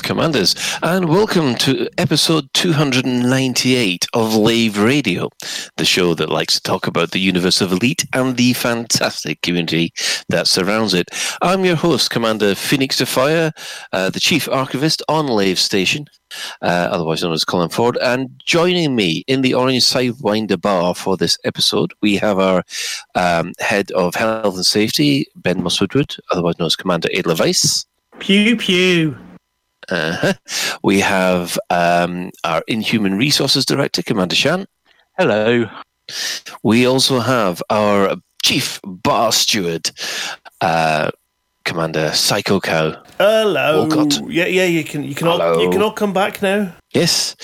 Commanders, and welcome to episode 298 of Lave Radio, the show that likes to talk about the universe of Elite and the fantastic community that surrounds it. I'm your host, Commander Phoenix Defire, uh, the Chief Archivist on Lave Station, uh, otherwise known as Colin Ford, and joining me in the Orange Sidewinder Bar for this episode, we have our um, Head of Health and Safety, Ben Muswoodwood, otherwise known as Commander Adler Weiss. Pew pew. Uh-huh. We have um, our Inhuman Resources Director, Commander Shan. Hello. We also have our Chief Bar Steward, uh, Commander Psycho Cow. Hello. Walcott. Yeah, yeah. You can, you can all, you can all come back now. Yes.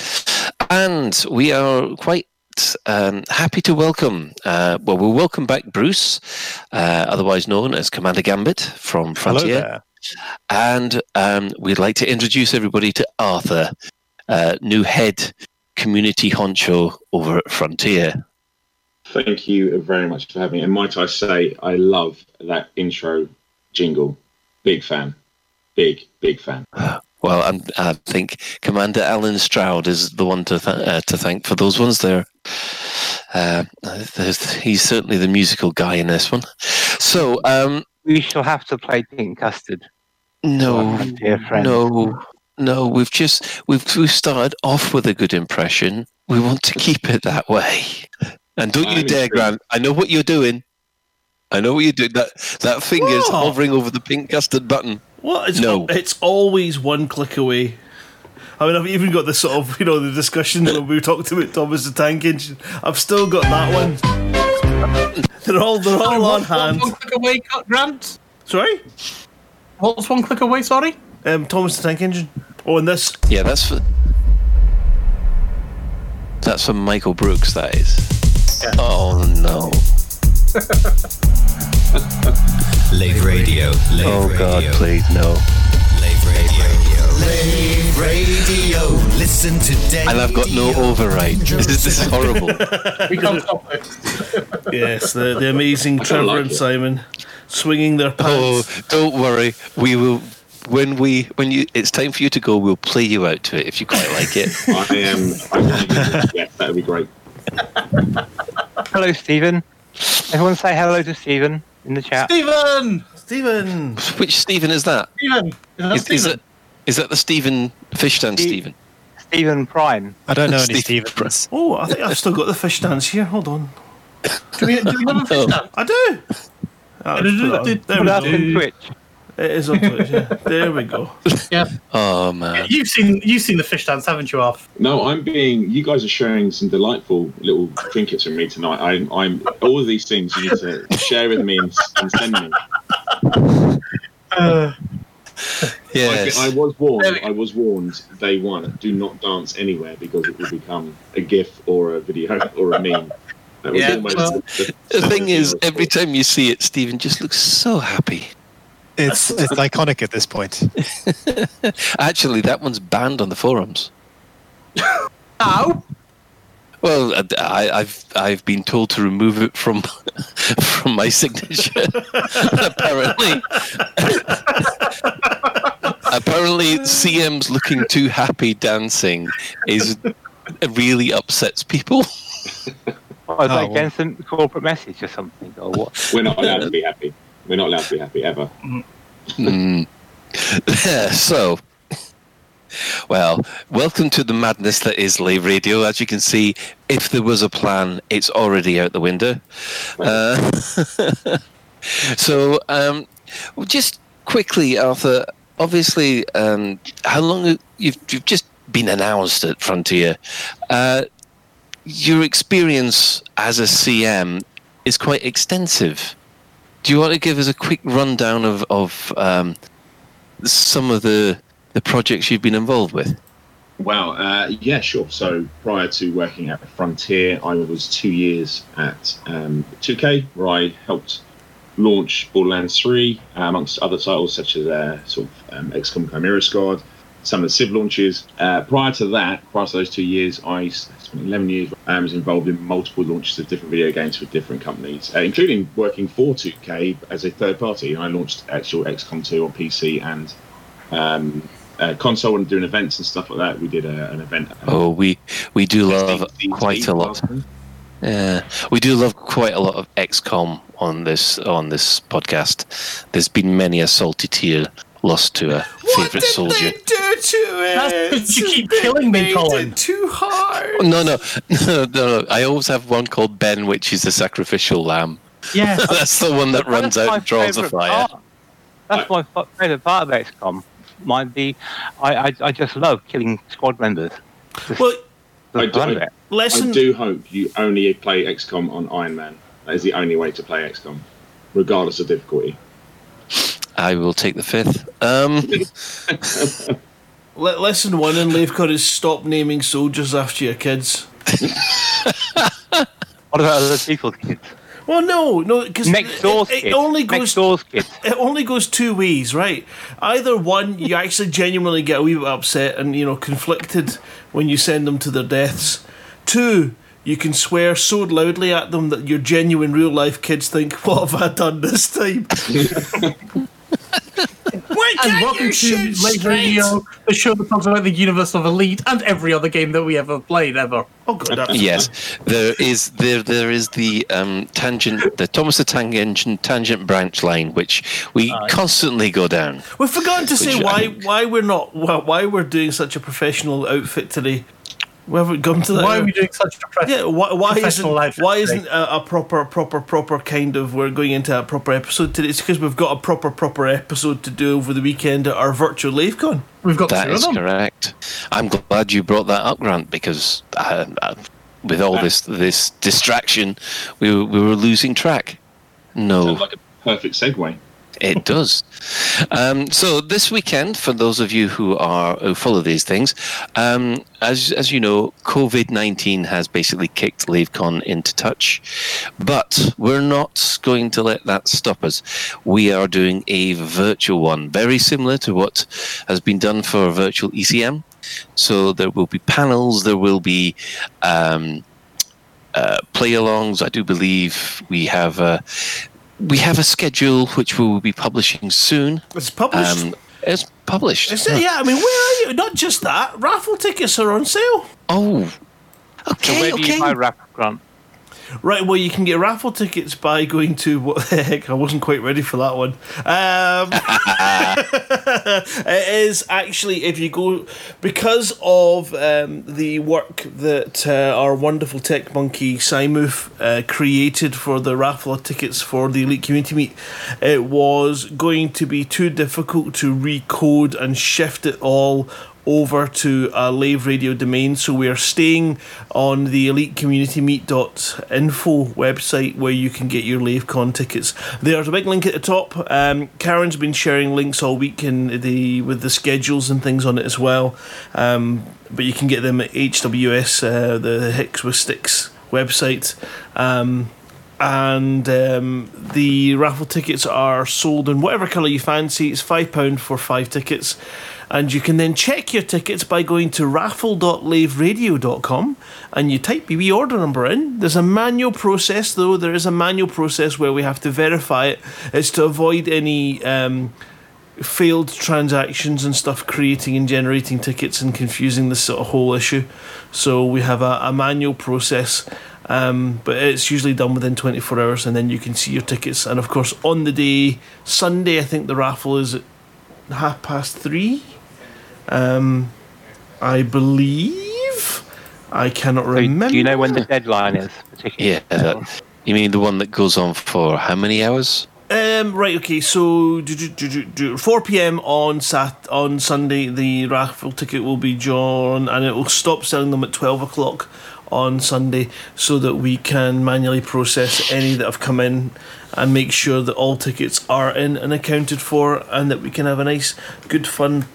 And we are quite um, happy to welcome, uh, well, we'll welcome back Bruce, uh, otherwise known as Commander Gambit from Frontier. And um, we'd like to introduce everybody to Arthur, uh, new head community honcho over at Frontier. Thank you very much for having me. And might I say, I love that intro jingle. Big fan. Big, big fan. Well, I'm, I think Commander Alan Stroud is the one to th- uh, to thank for those ones there. Uh, he's certainly the musical guy in this one. So, um, We shall have to play pink custard. no, my dear friend. no, no. We've just we've we've started off with a good impression. We want to keep it that way. And don't you dare, intrigued. Grant. I know what you're doing. I know what you're doing. That that finger's What? hovering over the pink custard button. What? It's, No. It's always one click away. I mean, I've even got the sort of, you know, the discussion when we talked about Thomas the Tank Engine. I've still got that one. They're all, they're all on hand. One click away, Grant. Sorry? What's one click away? Sorry. Um, Thomas the Tank Engine. Oh, and this. Yeah, that's for that's for Michael Brooks. That is. Yeah. Oh no! Lave Radio. Lave Oh Radio. God, please no! Lave Radio. Lave Radio. Listen today. And I've got no override. This is this is horrible. We can't stop it. Yes, the, the amazing Trevor like and it. Simon swinging their Oh, don't worry. We will when we when you it's time for you to go. We'll play you out to it if you quite like it. I am. I'm yeah, that would be great. Hello, Stephen. Everyone say hello to Stephen in the chat. Stephen. Stephen! Which Stephen is that? Stephen. Is that Is, is Stephen? That is that the Stephen fish stand Steve- Stephen? Stephen Prime. I don't know any Stephen Stevens. Oh, I think I've still got the fish dance here. Hold on. Do we, do we have a fish Oh. stand? I do! Did it do put that? it on. There Put we go. Twitch. It is on Twitch, yeah. There we go. Yeah. Oh man. You've seen you've seen the fish dance, haven't you, Arf? No, I'm being. You guys are sharing some delightful little trinkets from me tonight. I'm. I'm. All of these things you need to share with me and, and send me. Uh, Yes. I, I was warned. There we go. I was warned. Day one. Do not dance anywhere because it will become a GIF or a video or a meme. That was Yeah, almost well, the, The thing is, every time you see it, Stephen just looks so happy. It's it's iconic at this point. Actually, that one's banned on the forums. Ow! Well, uh, I, I've I've been told to remove it from from my signature. apparently, apparently, CM's looking too happy dancing is really upsets people. Oh, is that well. against the corporate message or something? Or what? We're not allowed to be happy. We're not allowed to be happy ever. Mm. so, well, welcome to the madness that is Lave Radio. As you can see, if there was a plan, it's already out the window. Uh, so, um, just quickly, Arthur. Obviously, um, how long you've you've just been announced at Frontier? Uh, your experience as a CM is quite extensive. Do you want to give us a quick rundown of of um, some of the the projects you've been involved with? Wow. Uh, yeah, sure. So prior to working at Frontier, I was two years at um, 2K, where I helped launch Borderlands 3, uh, amongst other titles such as uh, sort of um, XCOM Chimera Squad, some of the Civ launches. Uh, prior to that, prior to those two years, I spent 11 years. I was involved in multiple launches of different video games for different companies, uh, including working for 2K as a third party. I launched actual XCOM 2 on PC and um, uh, console and doing events and stuff like that. We did a, an event. Oh, we we do love DT quite a lot. last time. Yeah, we do love quite a lot of XCOM on this on this podcast. There's been many a salty tear lost to a What favorite did soldier. they do to it? That's- you keep They killing me, Colin. it Too hard. No, no, no, no, no. I always have one called Ben, which is the sacrificial lamb. Yeah. That's the one that runs out my and draws a fire. part. That's my favourite part of XCOM. Might be, I, I, I just love killing squad members. Just Well, I do- fun of it. listen. I do hope you only play XCOM on Iron Man. That is the only way to play XCOM, regardless of difficulty. I will take the fifth. Um, Le- lesson one in Leafcon is stop naming soldiers after your kids. What about other people's kids? Well, no, no, because Next door's it, it only Next goes door's kids. it only goes two ways, right? Either one, you actually genuinely get a wee bit upset and you know conflicted when you send them to their deaths. Two, you can swear so loudly at them that your genuine real life kids think, "What have I done this time?" Why And welcome you to shoot Lave straight? Radio, the show that talks about the universe of Elite and every other game that we ever played ever. Oh god, yes, there is there there is the um, tangent, the Thomas the Tank Engine tangent branch line, which we constantly go down. We've forgotten to say Which, why um, why we're not why, why we're doing such a professional outfit today. We haven't come to that. Why are we doing such depression? Yeah, why, why isn't Professional life why today. isn't a, a proper proper proper kind of we're going into a proper episode today? It's because we've got a proper proper episode to do over the weekend at our virtual LaveCon. We've got That two is of them. correct. I'm glad you brought that up, Grant, because uh, uh, with all this this distraction, we were, we were losing track. No. Sounds like a perfect segue. It does. Um, so this weekend, for those of you who are who follow these things, um, as as you know, COVID nineteen has basically kicked LaveCon into touch, but we're not going to let that stop us. We are doing a virtual one, very similar to what has been done for virtual ECM. So there will be panels, there will be. Um, uh, play-alongs. I do believe we have a we have a schedule which we will be publishing soon. It's published. Um, it's published. Is it? Yeah, I mean, where are you? Not just that. Raffle tickets are on sale. Oh, So okay, where do okay. you buy rap grant? Right, well, you can get raffle tickets by going to what the heck? I wasn't quite ready for that one. Um, it is actually if you go because of um, the work that uh, our wonderful tech monkey Simoof uh, created for the raffle tickets for the elite community meet. It was going to be too difficult to recode and shift it all over to a Lave Radio domain. So we are staying on the elitecommunitymeet.info website where you can get your LaveCon tickets. There's a big link at the top. Um, Karen's been sharing links all week in the with the schedules and things on it as well. Um, but you can get them at HWS, uh, the Hicks with Sticks website. Um, and um, the raffle tickets are sold in whatever colour you fancy. It's £5 for five tickets. And you can then check your tickets by going to raffle.laveradio.com and you type your wee order number in. There's a manual process, though. There is a manual process where we have to verify it. It's to avoid any um, failed transactions and stuff creating and generating tickets and confusing this sort of whole issue. So we have a, a manual process. Um, but it's usually done within 24 hours, and then you can see your tickets. And of course, on the day, Sunday, I think the raffle is at half past three. Um, I believe. I cannot So remember. do you know when the deadline is? for? Yeah, that, you mean the one that goes on for how many hours? Um, right, okay, so do, do, do, do, do, 4 pm on Sat on Sunday, the raffle ticket will be drawn and it will stop selling them at 12 o'clock on Sunday so that we can manually process any that have come in and make sure that all tickets are in and accounted for and that we can have a nice, good, fun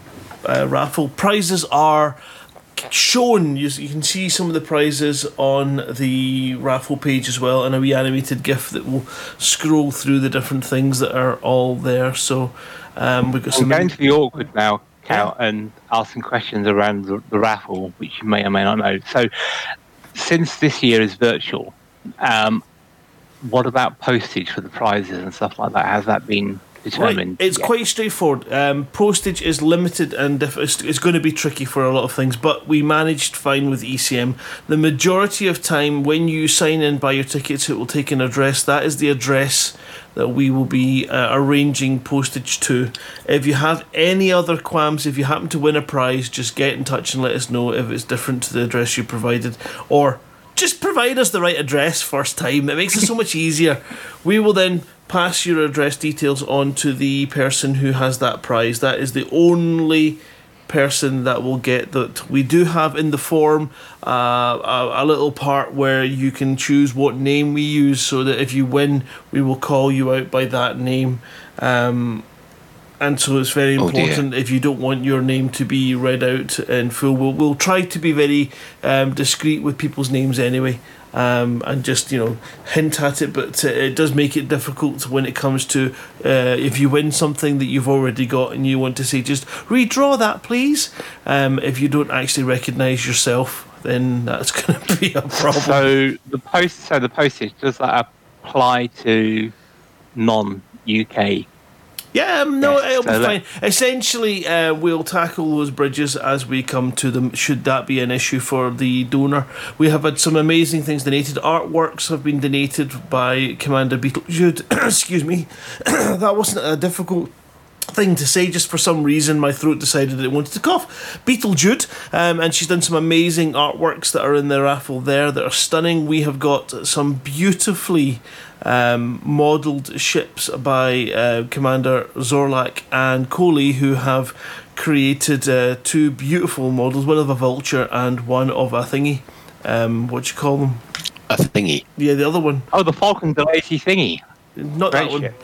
uh, raffle. Prizes are shown. You, you can see some of the prizes on the raffle page as well, and a wee animated GIF that will scroll through the different things that are all there. So um, we've got I'm some. going to be awkward now, Cal, and asking questions around the, the raffle, which you may or may not know. So, since this year is virtual, um, what about postage for the prizes and stuff like that? Has that been determined. It's yet. quite straightforward. Um, postage is limited and if it's, it's going to be tricky for a lot of things, but we managed fine with ECM. The majority of time, when you sign in buy your tickets, it will take an address. That is the address that we will be uh, arranging postage to. If you have any other qualms, if you happen to win a prize, just get in touch and let us know if it's different to the address you provided, or just provide us the right address first time. It makes it so much easier. We will then pass your address details on to the person who has that prize. That is the only person that will get that. We do have in the form uh, a, a little part where you can choose what name we use so that if you win, we will call you out by that name. Um, and so it's very Oh, important if you don't want your name to be read out in full. We'll, we'll try to be very um, discreet with people's names anyway. Um, and just you know hint at it, but uh, it does make it difficult when it comes to uh, if you win something that you've already got and you want to say just redraw that please. Um, if you don't actually recognise yourself, then that's going to be a problem. So the post, so the postage does that apply to non-UK? Yeah, um, no, Yes, it'll be fine. Essentially, uh, we'll tackle those bridges as we come to them, should that be an issue for the donor. We have had some amazing things donated. Artworks have been donated by Commander Beetlejude. Excuse me. that wasn't a difficult thing to say. Just for some reason my throat decided it wanted to cough. Beetlejude um, and she's done some amazing artworks that are in the raffle there that are stunning. We have got some beautifully um, modelled ships by uh, commander zorlak and coley who have created uh, two beautiful models one of a vulture and one of a thingy. Um, what do you call them? A thingy. yeah the other one. Oh, the Falcon DeLacy thingy. not Great that one. ship.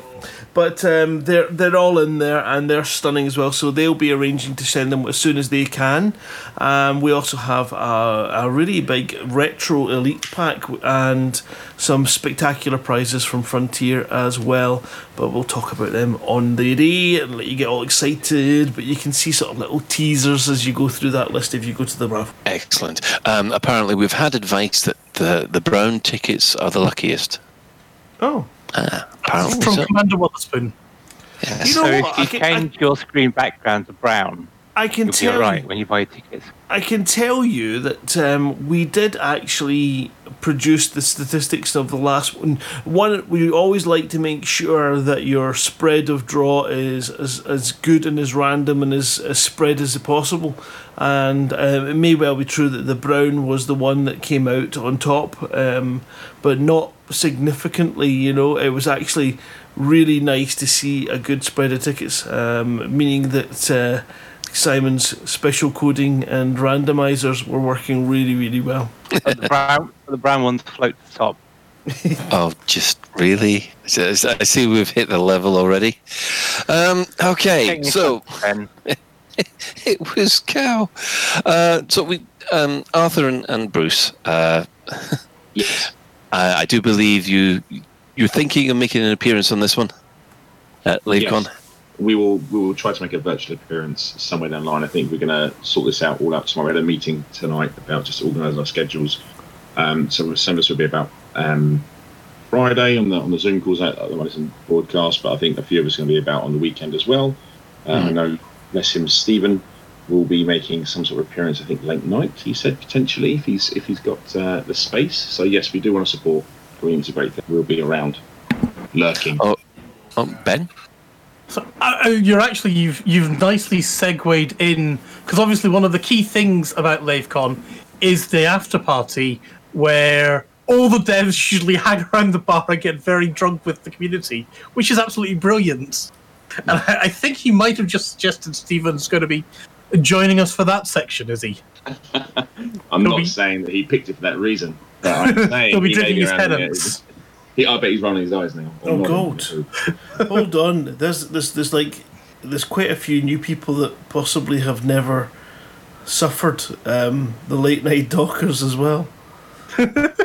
But um, they're they're all in there and they're stunning as well. So they'll be arranging to send them as soon as they can. Um, we also have a, a really big retro elite pack and some spectacular prizes from Frontier as well. But we'll talk about them on the day and let you get all excited. But you can see sort of little teasers as you go through that list if you go to the raffle. Excellent. Um, apparently, we've had advice that the, the brown tickets are the luckiest. Oh, Apparently From so. Commander Waterspoon. Yes. You know so what, if you can- change your screen background to brown, I can you'll be tell. alright when you buy tickets. I can tell you that um, we did actually produce the statistics of the last one. One, we always like to make sure that your spread of draw is as, as good and as random and as, as spread as possible. And um, it may well be true that the brown was the one that came out on top, um, but not significantly. You know, it was actually really nice to see a good spread of tickets, um, meaning that. Uh, Simon's special coding and randomizers were working really, really well. The brown, the brown ones float to the top. Oh, just really? So- so I see we've hit the level already. Um, okay, so it was cow. Uh, so we, um, Arthur and, and Bruce. Uh, Yes. I, I do believe you. You're thinking of making an appearance on this one at LaveCon. Yes. We will we will try to make a virtual appearance somewhere down the line. I think we're going to sort this out all out tomorrow. We had a meeting tonight about just organising our schedules. Um, so some of us will be about um, Friday on the on the Zoom calls at the Madison broadcast, but I think a few of us are going to be about on the weekend as well. Uh, I know, bless him, Stephen will be making some sort of appearance. I think late night. He said potentially if he's if he's got uh, the space. So yes, we do want to support. Green's a great thing. We'll be around, lurking. Oh, oh, Ben. So uh, uh, you're actually you've you've nicely segued in because obviously one of the key things about LaveCon is the after party where all the devs usually hang around the bar and get very drunk with the community, which is absolutely brilliant. And I, I think he might have just suggested Stephen's going to be joining us for that section, is he? I'm He'll not be- saying that he picked it for that reason. But I'm saying He'll be he drinking his head. He, I bet he's rolling his eyes now. Oh, God. Hold on, there's there's there's like there's quite a few new people that possibly have never suffered um, the late night dockers as well. Grant,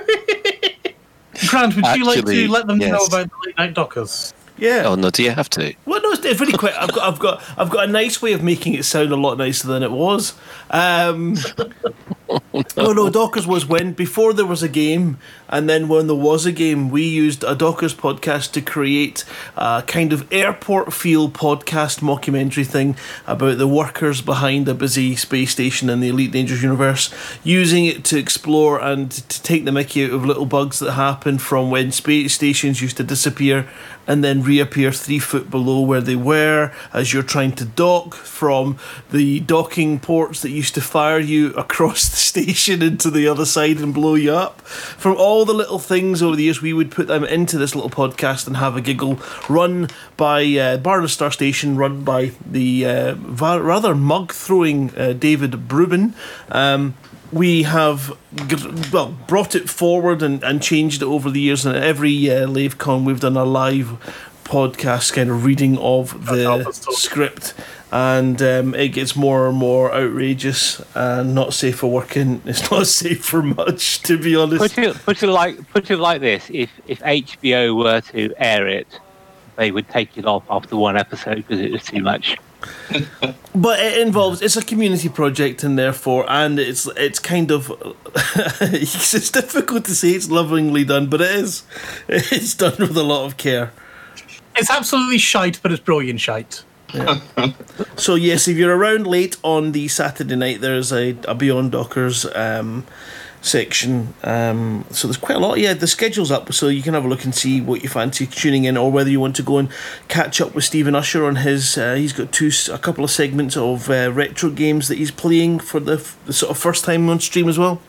would you like to let them know about the late night dockers? Yeah. Oh no, do you have to? Well, no, it's it's really quick. I've got, I've got, I've got a nice way of making it sound a lot nicer than it was. Um, Oh no, Dockers was when before there was a game, and then when there was a game, we used a Dockers podcast to create a kind of airport feel podcast mockumentary thing about the workers behind a busy space station in the Elite Dangerous universe, using it to explore and to take the mickey out of little bugs that happen from when space stations used to disappear and then reappear three foot below where they were as you're trying to dock from the docking ports that used to fire you across the station into the other side and blow you up. From all the little things over the years, we would put them into this little podcast and have a giggle run by uh, Barnard Star Station, run by the uh, rather mug throwing uh, David Braben. Um, we have gr- well brought it forward and, and changed it over the years. And every uh, LaveCon, we've done a live podcast kind of reading of the script, and um, it gets more and more outrageous and not safe for working. It's not safe for much, to be honest. Put it, put it like put it like this: if if HBO were to air it, they would take it off after one episode because it was too much. But it involves it's a community project, and therefore, and it's it's kind of it's difficult to say it's lovingly done, but it is. It's done with a lot of care. It's absolutely shite, but it's brilliant shite. So yes, if you're around late on the Saturday night, there's a, a Beyond Dockers um, section. Um, so there's quite a lot. Yeah, the schedule's up, so you can have a look and see what you fancy tuning in, or whether you want to go and catch up with Stephen Usher on his. Uh, he's got two, a couple of segments of uh, retro games that he's playing for the, f- the sort of first time on stream as well.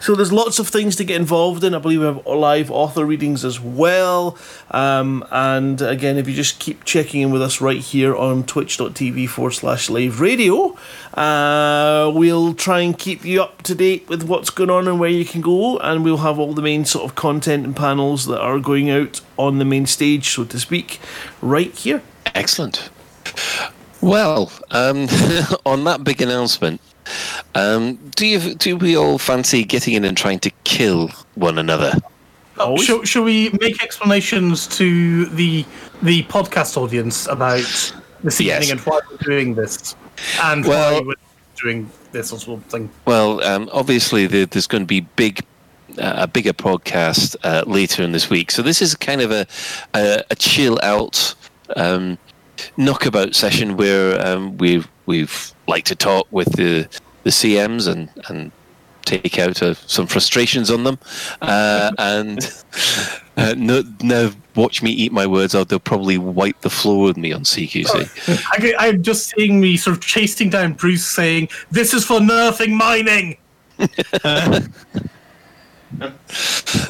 So there's lots of things to get involved in. I believe we have live author readings as well. Um, and again, if you just keep checking in with us right here on twitch.tv forward slash lave radio, uh, we'll try and keep you up to date with what's going on and where you can go. And we'll have all the main sort of content and panels that are going out on the main stage, so to speak, right here. Excellent. Well, um, on that big announcement, um, do you do we all fancy getting in and trying to kill one another? Oh, shall, shall we make explanations to the the podcast audience about this Yes. evening and why we're doing this, and Well- why we're doing this or something? Well, um, obviously there, there's going to be big. Uh, a bigger podcast uh, later in this week, so this is kind of a a, a chill out um, knockabout session where um, we we've like to talk with the the CMs and and take out uh, some frustrations on them, uh, and uh, no, now watch me eat my words. out. they'll probably wipe the floor with me on CQC. I, I'm just seeing me sort of chasing down Bruce, saying, "This is for nerfing mining."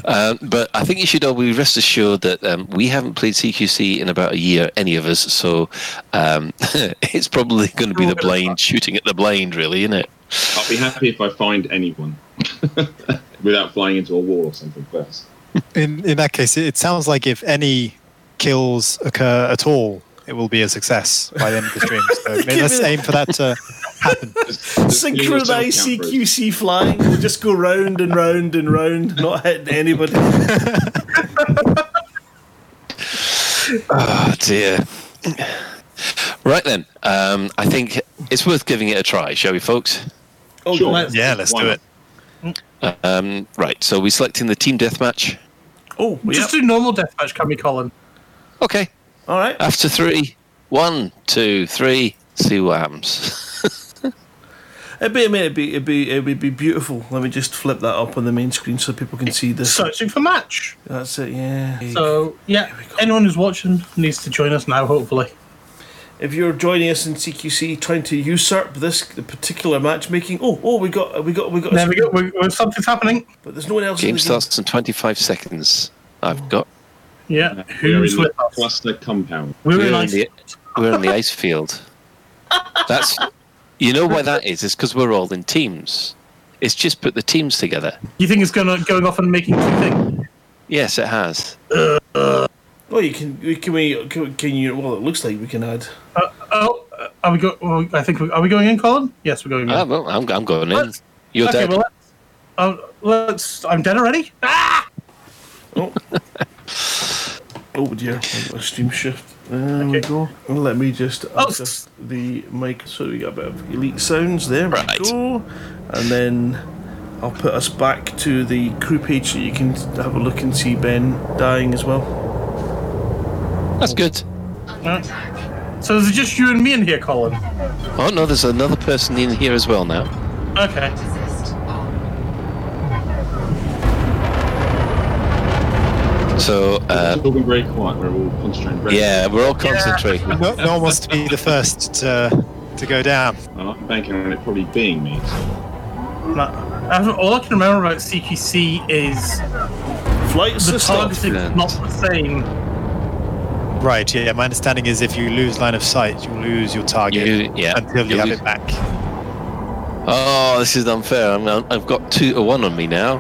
Um, but I think you should all be rest assured that um, we haven't played CQC in about a year, any of us. So um, it's probably going to be the blind shooting at the blind, really, isn't it? I'll be happy if I find anyone without flying into a wall or something first. In in that case, it, it sounds like if any kills occur at all, it will be a success by the end of the stream. So let's aim for that to happen. Just- just clean Synchronized. CQC flying. We'll just go round and round and round, not hitting anybody. Oh dear. Right then, um, I think it's worth giving it a try, shall we, folks? Oh, Sure. let's- Yeah, let's do it. Um, right, so we're selecting the team deathmatch. Oh, yeah. Just do normal deathmatch, can we, Colin? Okay, All right. after three, one, two, three. See what happens. It'd be, I mean, it'd be, it'd be, it would be beautiful. Let me just flip that up on the main screen so people can see this. Searching for match. That's it. Yeah. So yeah, anyone who's watching needs to join us now. Hopefully, if you're joining us in CQC, trying to usurp this particular matchmaking, oh, oh, we got, we got, we got. there we go. We, we, something's happening. But there's no one else. in Game the starts in 25 seconds. I've oh. got. Yeah, We're who's in the with us? cluster compound. We're We're in in the, we're in the ice field. That's. You know why that is? It's because we're all in teams. It's just put the teams together. You think it's gonna going off and making two things? Yes, it has. Oh, you can, we can we can, can you? Well, it looks like we can add. Uh, oh, uh, are we go? Well, I think we, are we going in, Colin? Yes, we're going in. Ah, well, I'm, I'm going in. Let's- You're okay, dead. well, let's, uh, let's. I'm dead already. Ah! Oh, oh dear! I've got a stream shift. There we Okay. go. Let me just Oh, adjust the mic so we got a bit of elite sounds. There Right. we go. And then I'll put us back to the crew page so you can have a look and see Ben dying as well. That's good. Right. So is it just you and me in here, Colin? Oh no, there's another person in here as well now. Okay. So uh, it's all been very quiet. We're all concentrating. Yeah, we're all concentrating. No, no one wants to be the first to, to go down. Well, I'm banking on it probably being me. So. Now, I don't- all I can remember about CQC is Flight the assistant. targeting is not the same. Right, yeah, my understanding is if you lose line of sight, you lose your target You, yeah. until you you have lose- it back. Oh, this is unfair. I'm, I've got two to one on me now.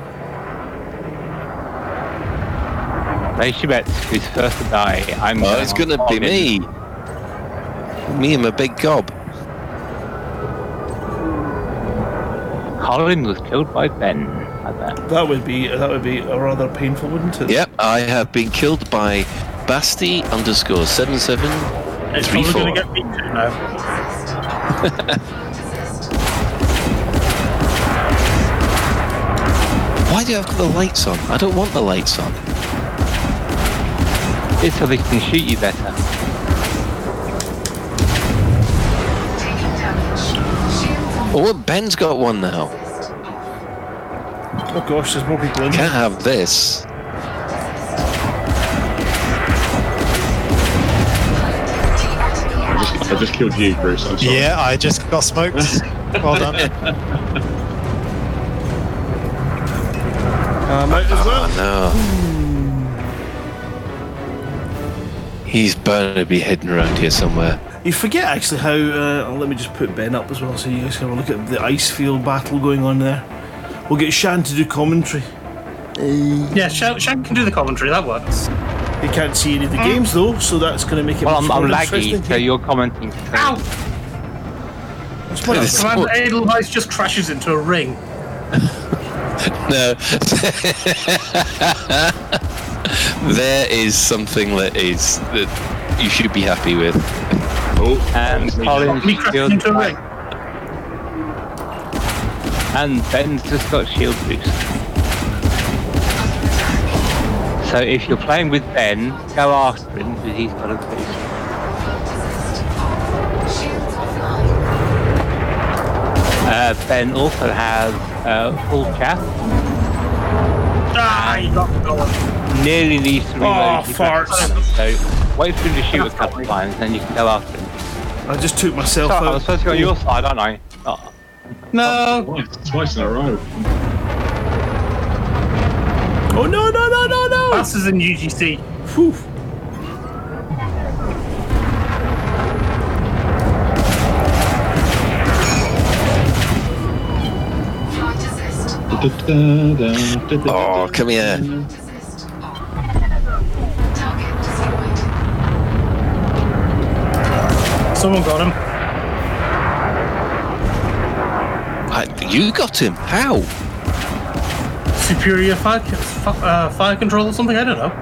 Leishibet is first to die. I'm Oh, it's going gonna on be me. Me and my big gob. Colin was killed by Ben. That would be that would be rather painful, wouldn't it? Yep, I have been killed by Basti underscore seven seven It's three probably four. going to get me too now. Why do you have the lights on? I don't want the lights on. It's so they can shoot you better. Oh, Ben's got one now. Oh gosh, there's more people in Can't have this. I just, I just killed you, Bruce. I'm sorry. Yeah, I just got smoked. well done. Uh, I'm out as well. Ah, no. He's bound to be hidden around here somewhere. You forget actually how. Uh, let me just put Ben up as well, so you guys can have a look at the ice field battle going on there. We'll get Shan to do commentary. Yeah, Shan, Shan can do the commentary. That works. He can't see any of the games though, so that's going to make it Well, much I'm, I'm more laggy, so you're commenting. Ow! What's my- This- Commander Edelweiss just crashes into a ring. No. There is something that is that you should be happy with. Oh, And that's me. Colin's Me crashing shield into ring. and Ben's just got shield boost. So if you're playing with Ben, go after him because he's got a boost. Uh, ben also has uh, full chat. Ah, you got going. Nearly needs to reload. Oh, his farts. So wait for him to shoot a couple of times, then you can go after him. I just took myself Sorry, I was supposed to go on your side, aren't I? Oh, No. Twice, twice in a row. Oh no no no no no! That's is in UGC. Phew. Oh, come here. Someone got him. I, you got him. How? Superior fire, uh, fire control or something. I don't know.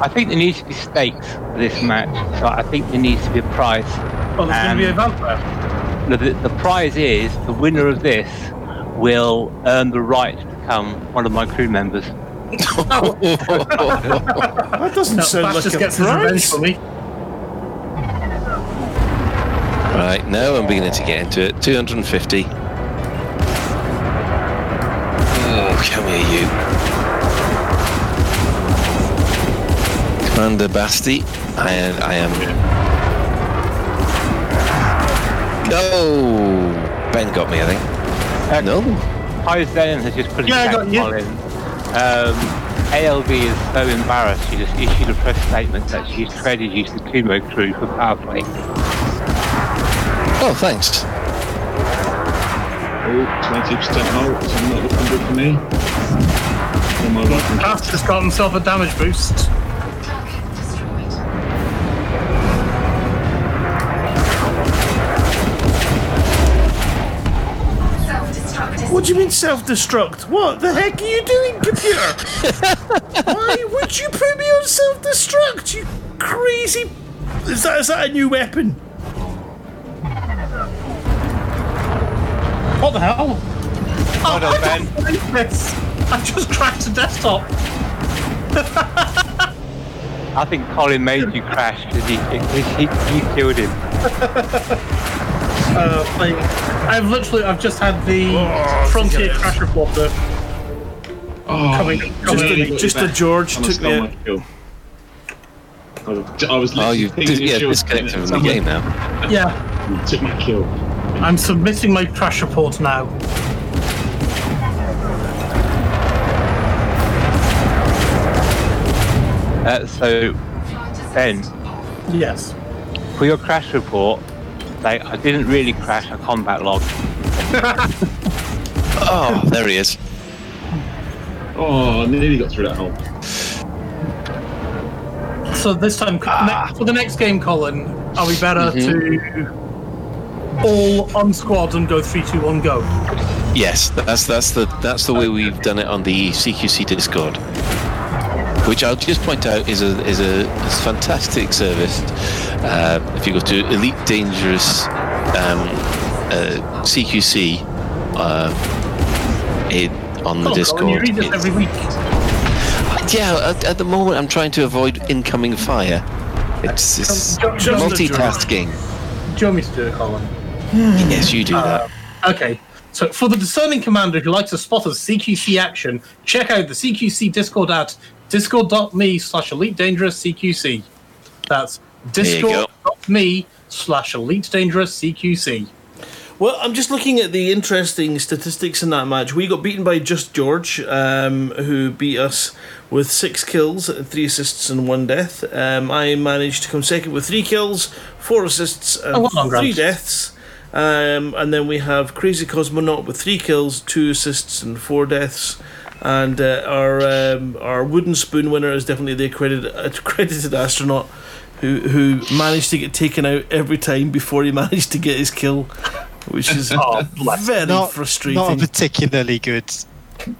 I think there needs to be stakes for this match. So I think there needs to be a prize. Oh, there's going to be a vampire. No, the, the prize is the winner of this will earn the right to become one of my crew members. That doesn't No, sound Bash like just a gets his revenge prize. for me. Right, now I'm beginning to get into it. 250. Oh, come here, you. Commander Basti, I, I am. Oh, Ben got me, I think. Uh, No. Ty Zen has just put a Yeah, I chat in. Um, ALB is so embarrassed she just issued a press statement that she's traded you to the Kumo crew for power play. Oh, thanks. Oh, 20% halt, so not looking good for me. Oh my God. Bash just got himself a damage boost. What do you mean self-destruct? What the heck are you doing, computer? Why would you put me on self-destruct? You crazy! Is that is that a new weapon? What the hell? Hold on, Ben. Yes. I just cracked a desktop. I think Colin made you crash because he, he, he, he killed him. Uh, like, I've literally, I've just had the Oh, Frontier yes. Crash Reporter Oh, coming. Just coming a, just a George Someone took stole me my out. kill. I was, I was Oh, you've pinging yeah, disconnected from the game now. yeah, Took my kill. I'm submitting my crash report now. Uh, so, Ben, Yes. for your crash report, like, I didn't really crash a combat log. Oh, there he is. Oh, I nearly got through that hole. So this time, Ah. for the next game, Colin, are we better Mm-hmm. to all on squad and go three, two, one, go? Yes, that's that's the that's the way we've done it on the CQC Discord, which I'll just point out is a is a, fantastic service. Uh, if you go to Elite Dangerous um, uh, CQC uh, it, on the Oh, Colin, you Discord, read this every week. yeah. At, at the moment, I'm trying to avoid incoming fire. It's, it's multitasking. Do you want me to do it, Colin? Yes, you do that. Okay. So for the discerning commander who likes to spot a CQC action, check out the CQC Discord at discord.me slash elite dangerous CQC. That's discord.me slash elite dangerous CQC. Well, I'm just looking at the interesting statistics in that match. We got beaten by Just George, um, who beat us with six kills, three assists, and one death. Um, I managed to come second with three kills, four assists, and Oh, well three Grant. deaths. Um, and then we have Crazy Cosmonaut with three kills, two assists, and four deaths. And uh, our um, our wooden spoon winner is definitely the accredited, accredited astronaut who who managed to get taken out every time before he managed to get his kill, which is Oh, very Not, frustrating. not a particularly good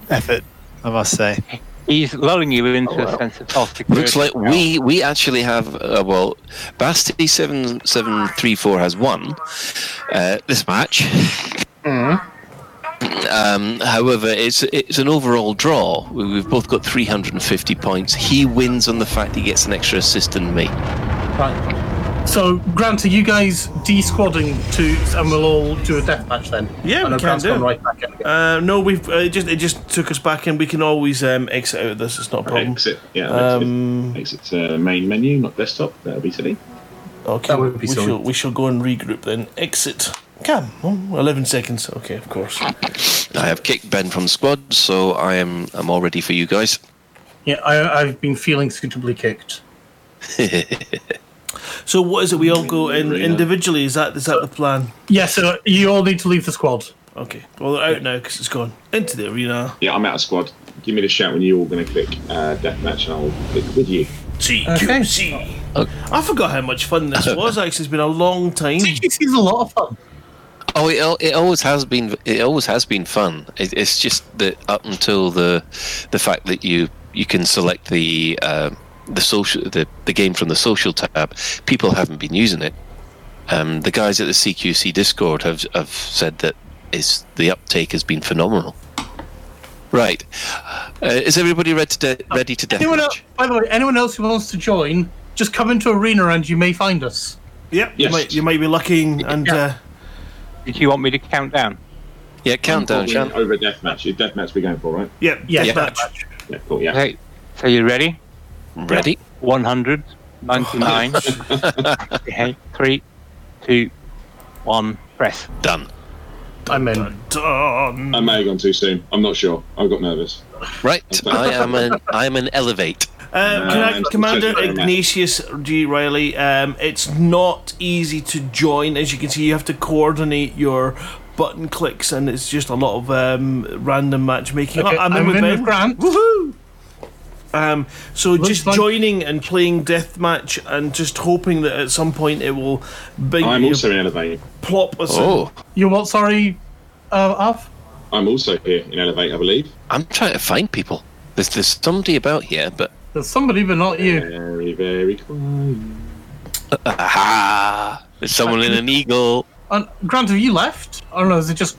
effort, I must say. He's lulling you into a sense of false security. Looks like we we actually have uh, well, Basti seven seven three four has won uh, this match. Um, however, it's it's an overall draw. We- We've both got 350 points. He wins on the fact he gets an extra assist than me. Right. So, Grant, are you guys de-squadding to, and we'll all do a death match then? Yeah, I we can Grant's do. gone right back in again. Uh, no, we've uh, it just it just took us back in. We can always um, exit out of this. It's not a problem. Exit. Yeah. Um, exit. Exit uh, main menu, not desktop. That'll be silly. Okay, That would be we silly. shall we shall go and regroup then. Exit. Come, oh, 11 seconds. Okay, of course. I have kicked Ben from the squad, so I am I'm all ready for you guys. Yeah, I, I've been feeling suitably kicked. So what is it? We all go in individually. Is that is that the plan? Yeah, so you all need to leave the squad. Okay. Well, they're out now because it's gone into the arena. Yeah, I'm out of squad. Give me the shout when you're all going to click uh, deathmatch, and I'll click with you. CQC. I forgot how much fun this was. Actually, it's been a long time. This is a lot of fun. Oh, it, it always has been. It always has been fun. It, it's just that up until the the fact that you you can select the uh, the social the, the game from the social tab, people haven't been using it. Um, the guys at the CQC Discord have have said that is the uptake has been phenomenal. Right, uh, is everybody ready to de- ready to Anyone else, by the way, anyone else who wants to join, just come into arena and you may find us. Yep. You Yes. might you might be lucky and Yeah. uh, Did you want me to count down? Yeah, countdown, Probably Sean. Over deathmatch. Your deathmatch we're going for, right? yeah, Yeah, yeah. deathmatch. Yeah, cool. Yeah. Okay, so you ready? Ready? 100, 99. okay, three, two, one, press. Done. I'm in. Done. I may have gone too soon. I'm not sure. I got nervous. Right, I am an I am an elevate. Um, Uh, can I- and Commander so- Ignatius G. Riley, um, it's not easy to join. As you can see, you have to coordinate your button clicks, and it's just a lot of um, random matchmaking. Okay, I'm, in I'm with in Ben. with Grant. Woohoo! Um, so Looks just like- joining and playing deathmatch, and just hoping that at some point it will big I'm also in Elevate. plop us. in. Oh, You what? Sorry, uh, Alf? I'm also here in Elevate, I believe. I'm trying to find people. There's there's somebody about here, but There's somebody, but not you. Very, very quiet. aha! There's someone in an eagle. And Grant, have you left? I don't know. Is it just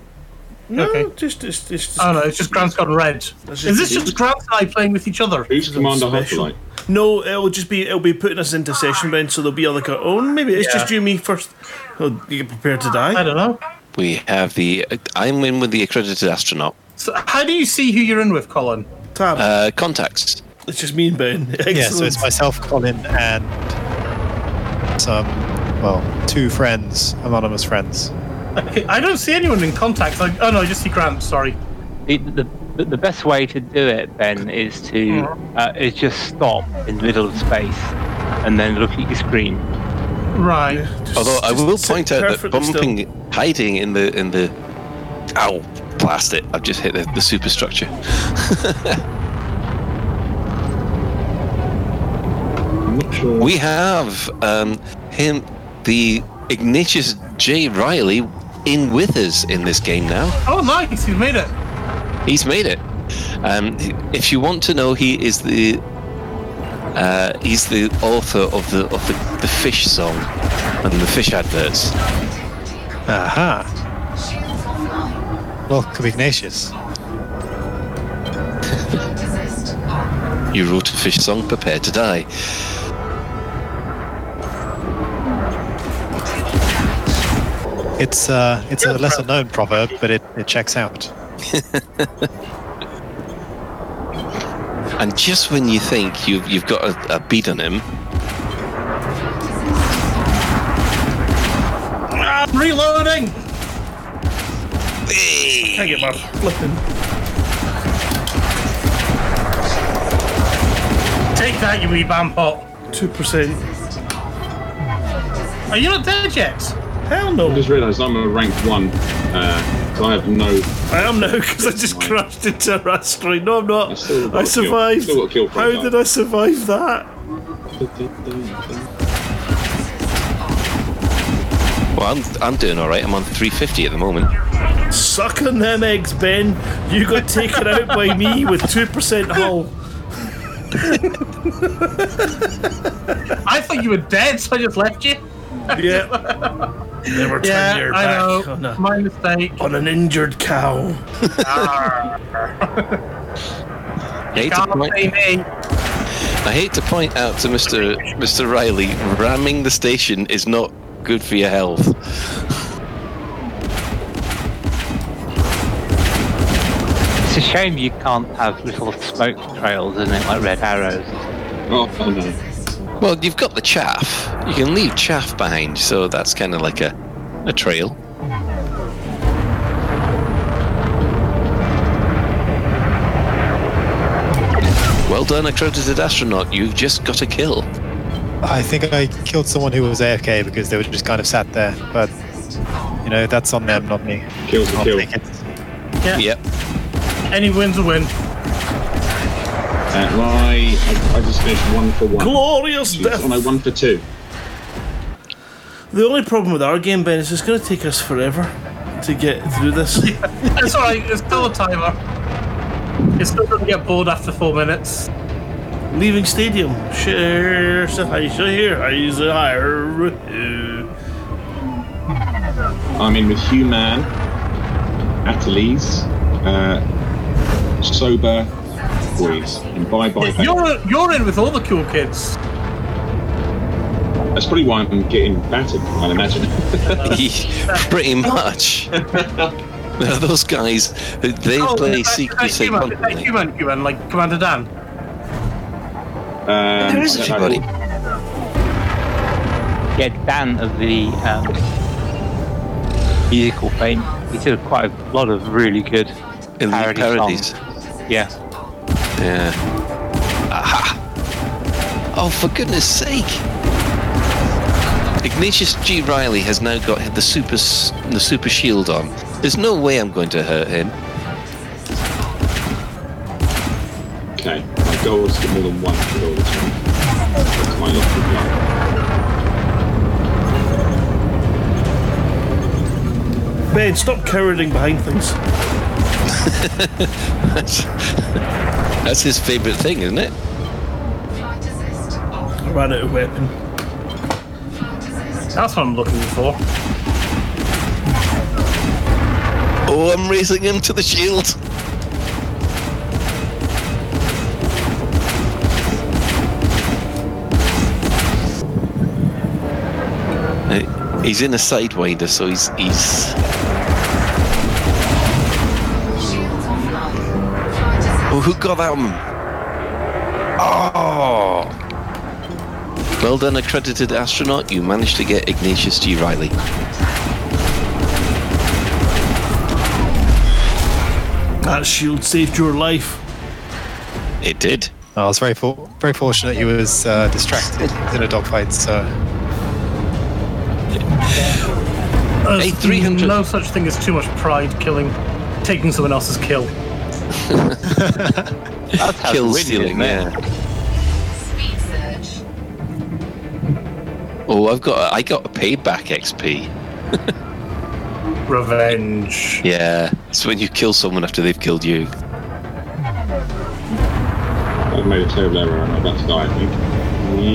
No, Okay. just, it's, it's just. Oh no, it's just Grant's gone red. That's Is this just Grant and I playing with each other? Who's Commander special. Hyperlight? No, it'll just be it'll be putting us into session Ben, so there'll be like a oh maybe it's just you and me first. Oh, you get prepared to die. I don't know. We have the. I'm in with the accredited astronaut. So how do you see who you're in with, Colin? Tab. Uh, contacts. it's just me and Ben. Excellent. Yeah, so it's myself, Colin, and some, well, two friends, anonymous friends. Okay, I don't see anyone in contacts. I, oh no, I just see Grant. Sorry. The, the, the- the best way to do it, Ben, is to uh, is just stop in the middle of space and then look at your screen. Right. Just- Although I will point out that perfectly still. bumping, hiding in the in the. Ow! Blast it! I've just hit the, the superstructure. Sure. We have um, him, the Ignatius J. Riley, in with us in this game now. Oh, nice. He's made it. He's made it. Um, if you want to know, he is the uh, he's the author of the of the, the fish song and the fish adverts. Aha. Welcome, Ignatius. You wrote a fish song, prepare to die. It's uh, it's a lesser known proverb, but it, it checks out. And just when you think you've you've got a, a beat on him, I'm reloading. Can't get my flipping. Take that, you wee bam pot. Two percent. Are you not dead yet? Hell no. I no. just realised I'm a rank one, uh, so I have no. I am now because I just crashed into a asteroid. No, I'm I not. still got I a kill. survived. Still got kill How profile. did I survive that? well, I'm I'm doing all right. I'm on 350 at the moment. Suck on them eggs, Ben. You got taken out by me with two percent hull. I thought you were dead, so I just left you. Yeah. Never turn Yeah, your I back know. on, a, My mistake. on an injured cow. I hate, to Can't point, say me. I hate to point out to Mr. Mr. Riley, ramming the station is not good for your health. It's a shame you can't have little smoke trails, isn't it, like red arrows? Oh, oh no. Well, you've got the chaff. You can leave chaff behind, so that's kind of like a, a trail. Well done, accredited astronaut. You've just got a kill. I think I killed someone who was AFK because they were just kind of sat there. But you know, that's on them, not me. Kill's a I'll kill. take it. Yeah. Yep. Any win's a win. Uh, right, I, I just finished one for one. Glorious Jeez, death. Oh no, one for two. The only problem with our game, Ben, is it's going to take us forever to get through this. It's alright, it's still a timer. It's still gonna get bored after four minutes. Leaving stadium. Share, say hi, say here, hi, say. I'm in with Human, Attalese, uh, Sober, Boys, and Bye Bye. Hey. You're you're in with all the cool kids. That's probably why I'm getting battered, I'd imagine. Pretty much. Those guys, they play is secret is human, is human, human, like Commander Dan. Um, There is I a don't buddy. Yeah, Dan of the um, musical fame. He did quite a lot of really good In the parody parodies. songs. Yeah. Yeah. Aha! Oh, for goodness sake! Ignatius G. Riley has now got the super the super shield on. There's no way I'm going to hurt him. Okay, my goal is to get more than one kill this one. That's my ultimate goal. Ben, stop cowering behind things. That's, his favourite thing, isn't it? I ran out of weapon. That's what I'm looking for. Oh, I'm raising him to the shield. He's in a sidewinder, so he's he's Flight who got that one? Oh! Well done, accredited astronaut. You managed to get Ignatius G. Riley. That shield saved your life. It did. I was very for- very fortunate he was uh, distracted in a dogfight, so There's Hey, 300 No such thing as too much pride killing, taking someone else's kill. That's how Kill to win, stealing, isn't yeah. Speed surge. Oh, I've got I got a payback XP. Revenge. Yeah, it's when you kill someone after they've killed you. I've made a terrible error and I'm about to die, I think.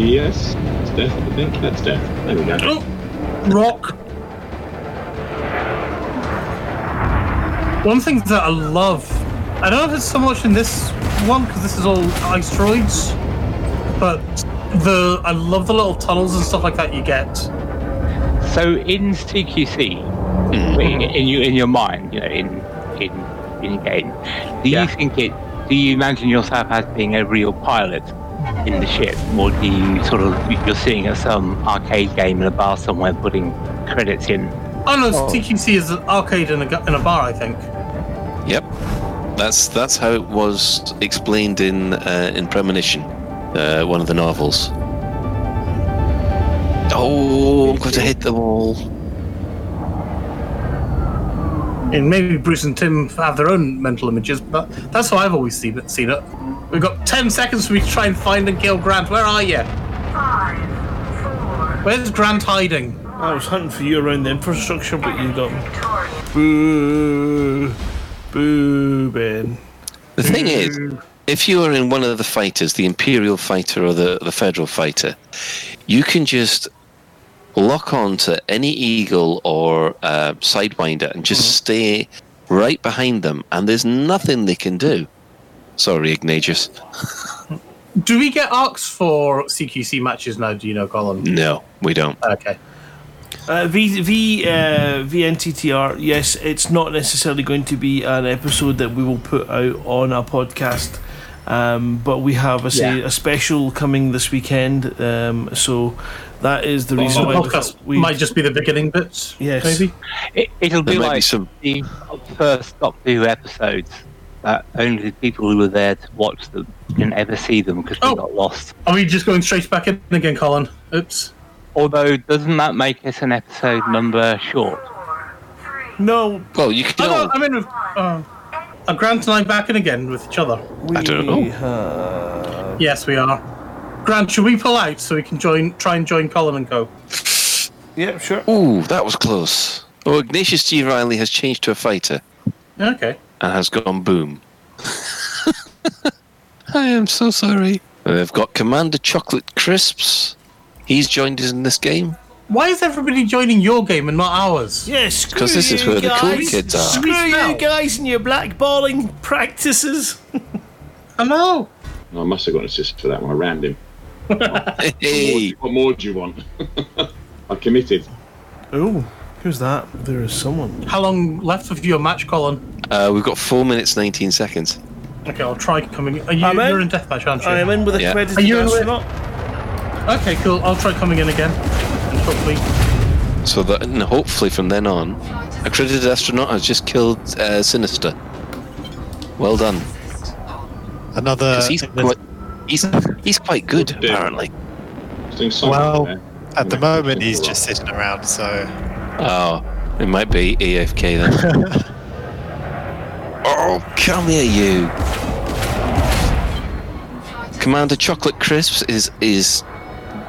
Yes, it's death, I think. That's death. There we go. Oh, rock. One thing that I love, I don't know if it's so much in this one because this is all asteroids, but the I love the little tunnels and stuff like that you get. So in CQC, hmm. in, in your in your mind, you know, in in in game, do Yeah. you think it? Do you imagine yourself as being a real pilot in the ship, or do you sort of you're sitting at some arcade game in a bar somewhere putting credits in? Oh no, oh. CQC is an arcade in a, in a bar, I think. Yep, that's that's how it was explained in uh, in Premonition, uh, one of the novels. Oh, I'm going to hit the wall. And maybe Bruce and Tim have their own mental images, but that's how I've always seen it. Seen it. We've got ten seconds for me to try and find and kill Grant. Where are you? Five, four, Where's Grant hiding? I was hunting for you around the infrastructure, but you got me. Boo. Boo, Ben. The thing is, if you are in one of the fighters, the Imperial fighter or the, the Federal fighter, you can just lock on to any eagle or uh, sidewinder and just stay right behind them, and there's nothing they can do. Sorry, Ignatius. Do we get arcs for CQC matches now? Do you know, Colin? No, we don't. Okay. Uh, v v uh, VNTTR. Yes, it's not necessarily going to be an episode that we will put out on a podcast, um, but we have a say Yeah. a special coming this weekend. Um, so that is the reason The why we podcast thought we might just be the beginning bits. Yes. Maybe. It, it'll be There be like some. the first Doctor Who episodes. That only the people who were there to watch them can ever see them because they Oh. got lost. Are we just going straight back in again, Colin? Oops. Although, doesn't that make us an episode number short? no. Well, you can. Oh, no, I'm in with. Uh, are Grant and I back in again with each other? We I don't know. have- Yes, we are. Grant, should we pull out so we can join? Try and join Colin and Co. yeah, sure. Ooh, that was close. Oh, Ignatius G. Riley has changed to a fighter Okay. and has gone boom. I am so sorry. They've got Commander Chocolate Crisps. He's joined us in this game. Why is everybody joining your game and not ours? Yes, because this is where the cool kids are. Screw you guys and your blackballing practices. Hello. know. I must have got an assist for that one. I rammed him. Hey, What more do you want? I committed. Oh, who's that? There is someone. How long left of your match, Colin? uh, we've got four minutes nineteen seconds. Okay, I'll try coming. Are you, I'm in. you're in deathmatch, aren't you? I am in with a Yeah. credited Are you in with- astronaut. Okay, cool. I'll try coming in again. And hopefully. So that and hopefully from then on, accredited astronaut has just killed uh, Sinister. Well done. Another. he's quite, he's he's quite good Yeah. apparently. Doing Well, there. At the Yeah, moment, he's just sitting around, so Oh, it might be AFK then. oh, come here, you. Commander Chocolate Crisps is is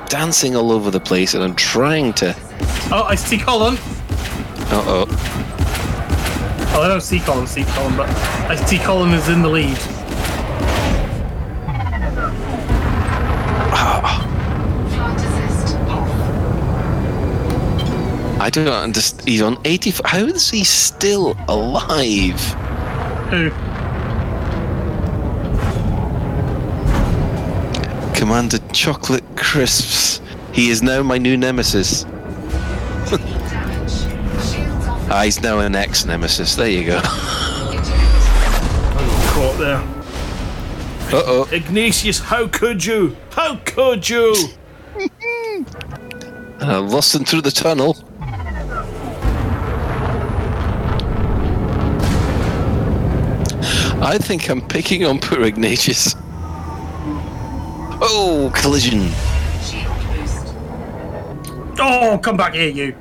dancing all over the place, and I'm trying to. Oh, I see Colin. Uh oh. Oh, I don't see Colin, see Colin, but I see Colin is in the lead. I I don't understand. He's on 80. How is he still alive? Who? Commander Chocolate Crisps. He is now my new nemesis. Damage. Shields off. Ah, he's now an ex nemesis. There you go. Caught there. Uh oh. Ignatius, how could you? How could you? And I lost him through the tunnel. I think I'm picking on poor Ignatius. Oh, collision. Oh, come back here, you.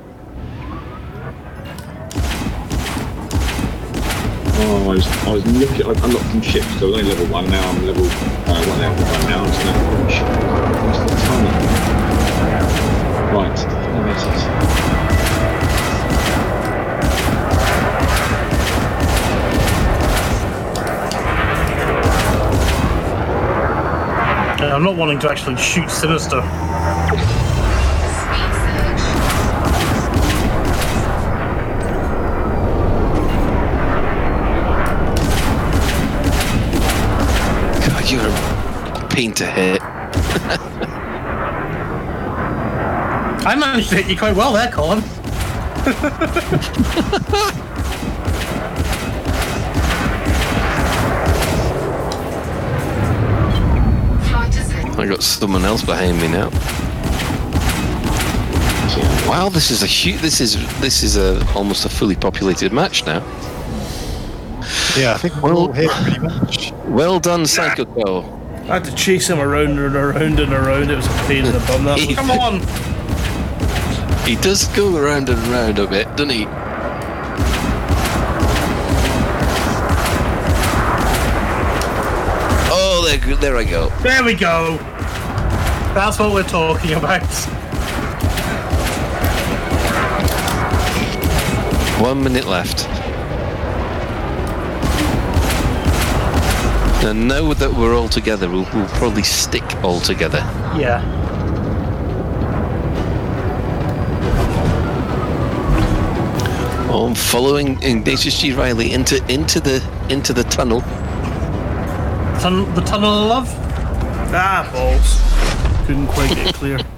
Oh, I was, I was looking, I unlocked some ships, so I was only level one, now I'm level, uh, one level one now, I'm just level ship. What's the tunnel? Right, there it is. Uh, I'm not wanting to actually shoot Sinister. God, you're a pain to hit. I managed to hit you quite well there, Colin. I got someone else behind me now. Wow, this is a huge. This is this is a almost a fully populated match now. Yeah, I think we're Well- all here pretty much. Well done, Psycho Girl. I had to chase him around and around and around. It was a pain in the bum. That was. Come on. He does go around and round a bit, doesn't he? Oh, there, there I go. There we go. That's what we're talking about. One minute left. And now that we're all together, we'll, we'll probably stick all together. Yeah. Oh, I'm following Ignatius G. Riley into into the into the tunnel. Tun- the Tunnel of Love. Ah, balls. Couldn't quite get clear.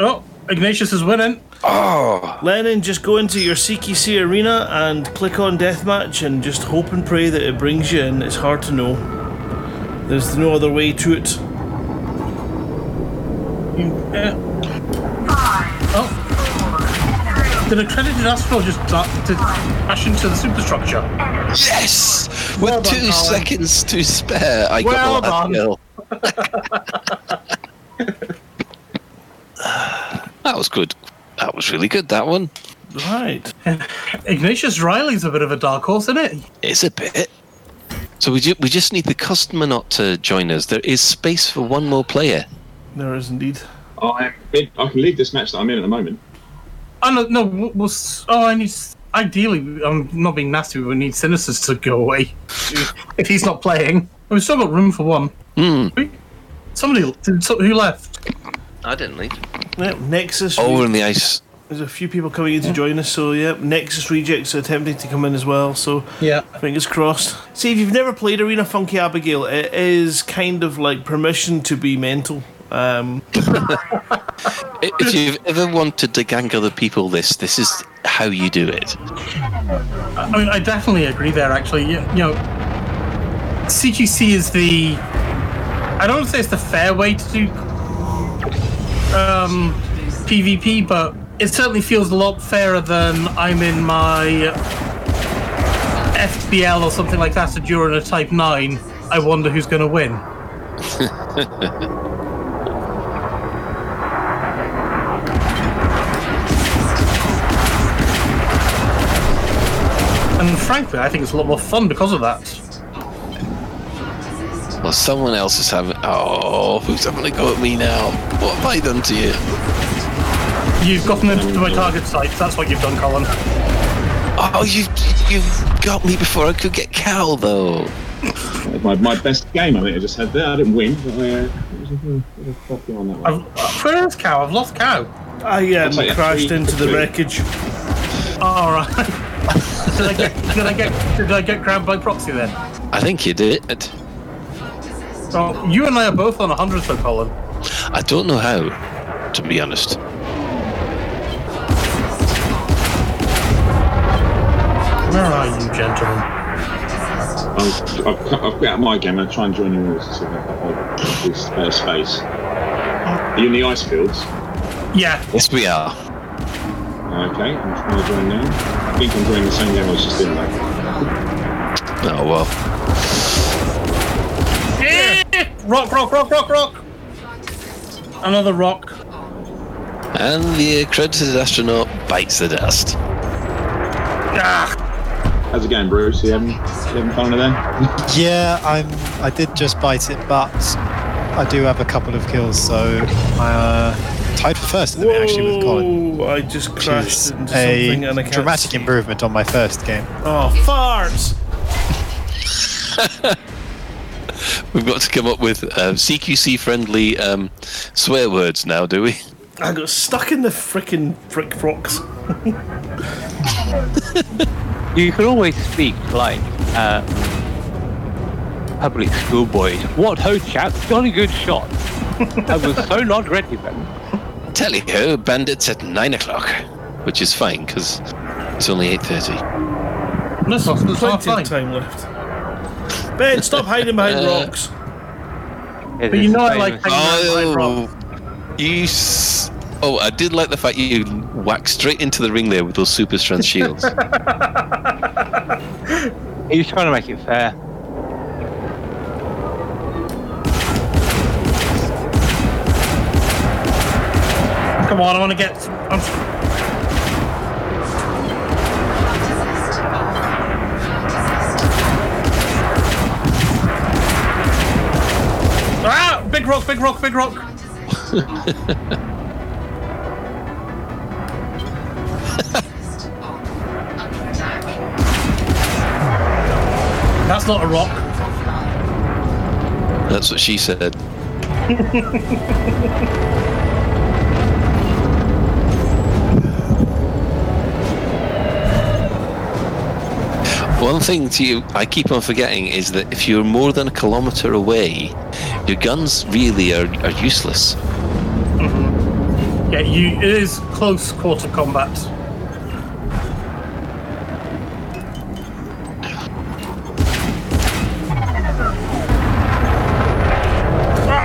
Oh, Ignatius is winning. Oh, Lennon, just go into your CQC arena and click on deathmatch and just hope and pray that it brings you in. It's hard to know. There's no other way to it. Yeah. Oh. Did accredited Astral just da- did crash into the superstructure? yes! With Well done, two Colin. seconds to spare, I Well got the done. last kill. that was good. That was really good. That one. Right. Ignatius Riley's a bit of a dark horse, isn't it? It's a bit. So we, ju- we just need the customer not to join us. There is space for one more player. There is indeed. I'm I can leave this match that I'm in at the moment. Oh no, no. we'll- we'll oh, I need. Ideally, I'm not being nasty. but We need Sinisters to go away if he's not playing. We've still got room for one. Hmm. Somebody did so- who left? I didn't leave. Yep, Nexus. Over in the ice. There's a few people coming in to join us, so yep. Nexus rejects are attempting to come in as well, so Yeah. fingers crossed. See, if you've never played Arena Funky Abigail, it is kind of like permission to be mental. Um, If you've ever wanted to gang other people, this this is how you do it. I mean, I definitely agree there. Actually, you, you know, CQC is the. I don't say it's the fair way to do um, PvP, but it certainly feels a lot fairer than I'm in my FBL or something like that. So during a Type Nine, I wonder who's going to win. And frankly, I think it's a lot more fun because of that. Well, someone else is having. Oh, who's having a go at me now? What have I done to you? You've gotten into my target site. That's what you've done, Colin. Oh, you you got me before I could get Cal though. My, my best game, I think I just had there. I didn't win, but I uh, was a, it was a coffee on that one. I've, where is Cow? I've lost Cow. I um, I'll take crashed three into the two. wreckage. All right. did I get? Did I get? Did I get grabbed by proxy then? I think you did. Oh, you and I are both on a hundred though, Colin. I don't know how, to be honest. Where are you, gentlemen? I've, I've, cut- I've quit out my game and try and join yours so that I've this uh, space. Are you in the ice fields? Yeah. Yes, we are. Okay, I'm trying to join now. I think I'm joining the same game I was just in though. Oh well. Rock, rock, rock, rock, rock. Another rock. And the accredited astronaut bites the dust. Ah, How's it going, Bruce? You having, you having fun with them? Yeah, I'm. I did just bite it, but I do have a couple of kills, so I uh, tied for first at the minute actually with Colin. Whoa, I just crashed is into something and I a can't dramatic see. improvement on my first game. Oh, farts! We've got to come up with uh, CQC friendly um, swear words now, do we? I got stuck in the frickin' brick rocks. You can always speak like uh, public school boys. What ho, chap? Jolly good shot. I was so not ready then. Tally ho, bandits at nine o'clock, which is fine because it's only eight thirty. that's that's Plenty of time left. Ben, stop hiding behind Uh, rocks. But you know I like hanging around behind rock. Oh, you. S- oh, I did like the fact you whacked straight into the ring there with those super strength shields. He's trying to make it fair. Come on, I want to get. I'm, Big rock, big rock, big rock. That's not a rock. That's what she said. One thing to you, I keep on forgetting is that if you're more than a kilometre away, your guns really are, are useless. Mm-hmm. Yeah, you. It is close quarter combat.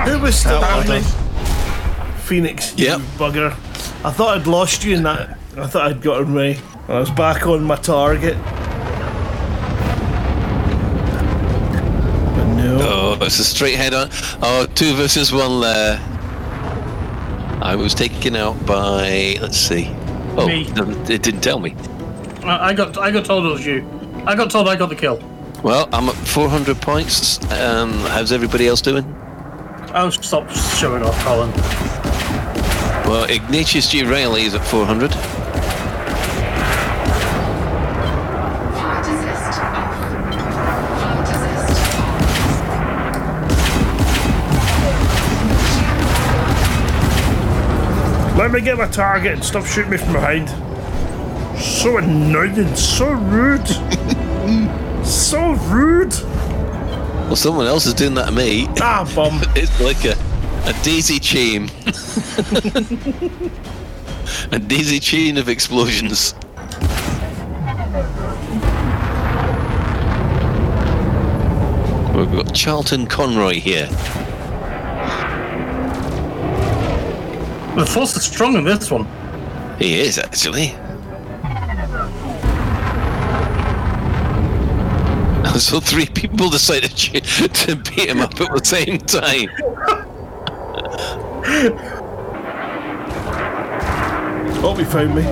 Who was still well on me? done. Phoenix, you bugger. I thought I'd lost you in that. I thought I'd got away. I was back on my target. But no. It's a straight head on. Oh, two versus one there. I was taken out by. Let's see. Oh, Me. it didn't tell me. I got. I got told it was you. I got told I got the kill. Well, I'm at 400 points. Um, how's everybody else doing? Oh, stop showing off, Colin. Well, Ignatius G. Reilly is at 400. Let me get my target and stop shooting me from behind. So annoying, so rude. so rude. Well, someone else is doing that to me. Ah, bum. It's like a, a daisy chain. a daisy chain of explosions. We've got Charlton Conroy here. The force is strong in this one. He is actually. So three people decided to to beat him up at the same time. Oh, he found me.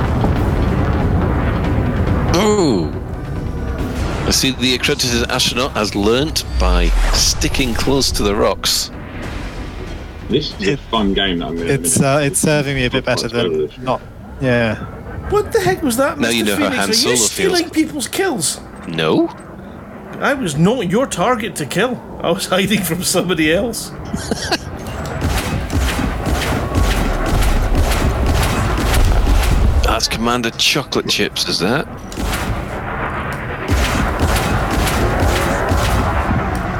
Oh. I see the accredited astronaut has learnt by sticking close to the rocks. This is it, a fun game that I'm going to. It's uh, it's serving me a bit better than not. Yeah. What the heck was that, now Mr. You know Phoenix? How Han Solo Are you stealing feels. people's kills? No. I was not your target to kill. I was hiding from somebody else. That's Commander Chocolate Chips, is that?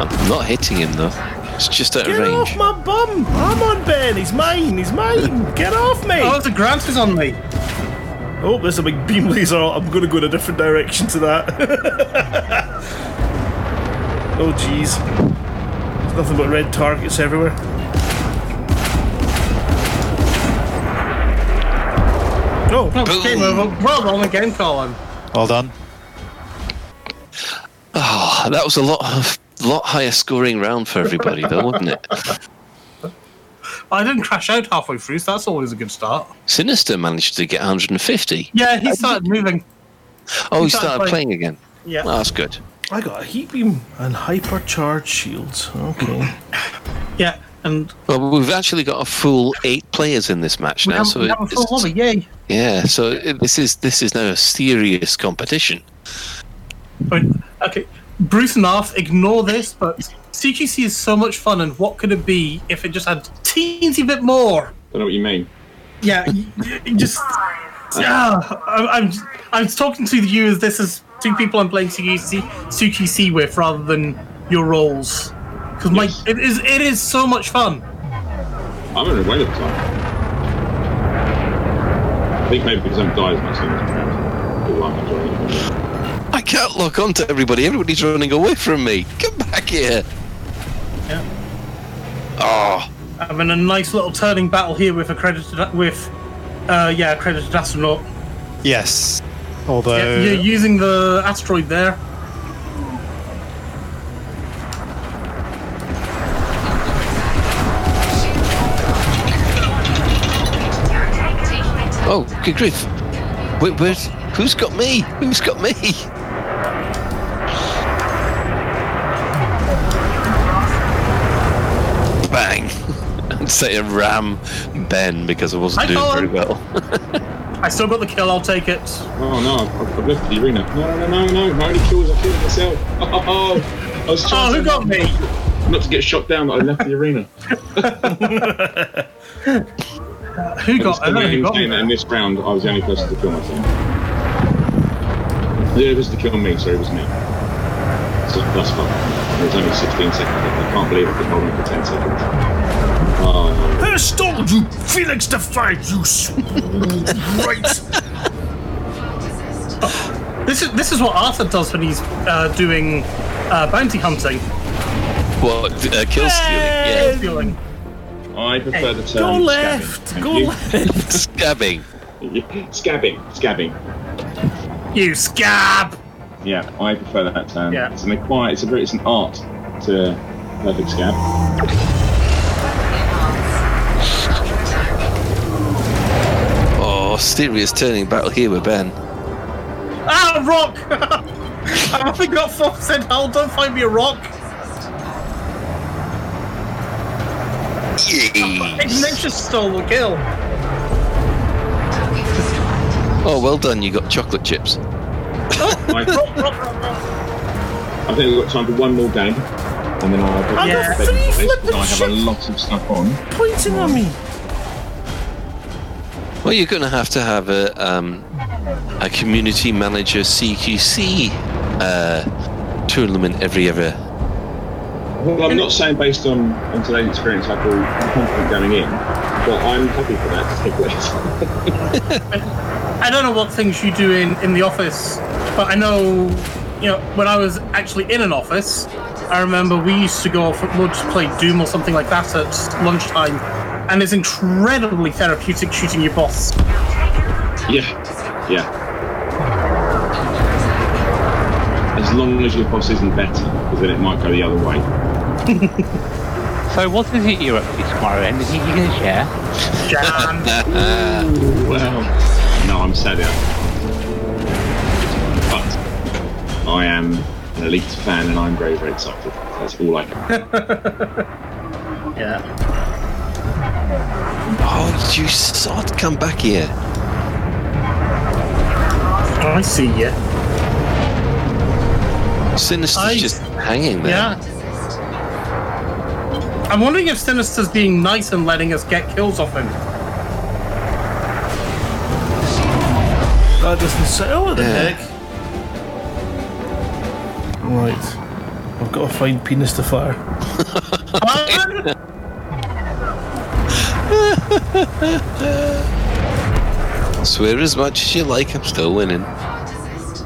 I'm not hitting him though. It's just out of Get off my bum! I'm on Ben. He's mine. He's mine. Get off me! Oh, the grant is on me. Oh, there's a big beam laser. I'm going to go in a different direction to that. oh, jeez. There's nothing but red targets everywhere. Oh, Boom. game over. Well done again, Colin. Well done. Oh, that was a lot of, lot higher scoring round for everybody though, wasn't it? I didn't crash out halfway through, so that's always a good start. Sinister managed to get 150. Yeah, he started moving. Oh, he He started started playing. playing again. Yeah. Oh, that's good. I got a heat beam and hypercharged shields. Okay. Yeah, and Well, we've actually got a full eight players in this match we now, have, so we have a full lobby, yay. yeah, so it, this is this is now a serious competition. Right, okay, Bruce and Arth, ignore this, but CQC is so much fun, and what could it be if it just had teensy bit more? I don't know what you mean. Yeah, just. Yeah, I- I'm, I'm talking to you as this is two people I'm playing CQC, CQC with rather than your roles. Because my Yes. it is it is so much fun. I'm having a of a time. I think maybe because I'm died as much as I'm People aren't enjoying it. I can't lock onto everybody. Everybody's running away from me. Come back here. Yeah. Oh, I'm a nice little turning battle here with accredited with, uh, yeah, accredited astronaut. Yes. Although Yeah, you're using the asteroid there. oh, good grief. Wait, where's, who's got me? Who's got me? Bang. I'd say a ram Ben because I wasn't Hi, doing very well. I still got the kill. I'll take it. Oh no, I've, I've left the arena. No, no, no, no, my only kills, I killed myself. Oh, I was Oh, trying who got me? not to get shot down, but I left the arena. Who got? I don't know who got me. saying that in this round, I was the only person to kill myself. The other person to kill me, sorry, it was me. So that's fun. It was only 16 seconds. I can't believe I could hold it for 10 seconds. Oh, Who stole you, Felix Defied, you s- right? This is this is what Arthur does when he's uh, doing uh, bounty hunting. What? Uh, kill stealing? Yeah. Feeling. I prefer the term Go scabbing. left, Thank go you. left. Scabbing. Scabbing, scabbing. You scab. Yeah, I prefer that term. Yeah. It's an acquired, it's a very, it's an art to perfect scab. Oh, serious turning battle here with Ben. Ah, rock! I've only got four percent "Hell, Don't find me a rock. Jeez. Ignatius stole the kill. Oh, well done. You got chocolate chips. I, think we've got time for one more game, and then I'll probably Yeah. go Three because flippin' I have a lot of stuff on. Pointing at me. Well, you're going to have to have a um, a community manager CQC uh, tournament every other. Well, I'm not saying based on, on today's experience I feel confident going in, but I'm happy for that to take place. I don't know what things you do in, in the office, but I know, you know, when I was actually in an office, I remember we used to go for we'll just play Doom or something like that at lunchtime, and it's incredibly therapeutic shooting your boss. yeah, yeah. As long as your boss isn't better, because then it might go the other way. So what is it you're up to tomorrow? Anything you to share? Jan, Well, no, I'm sad out. I am an elite fan and I'm very, very excited. That's all I can. yeah. Oh, you sod! Come back here. I see you. Sinister's I- just hanging there. Yeah. I'm wondering if Sinister's being nice and letting us get kills off him. That doesn't say. Oh, what the Yeah. heck? Right. I've got to find penis to fire. Swear as much as you like, I'm still winning. Fart assist.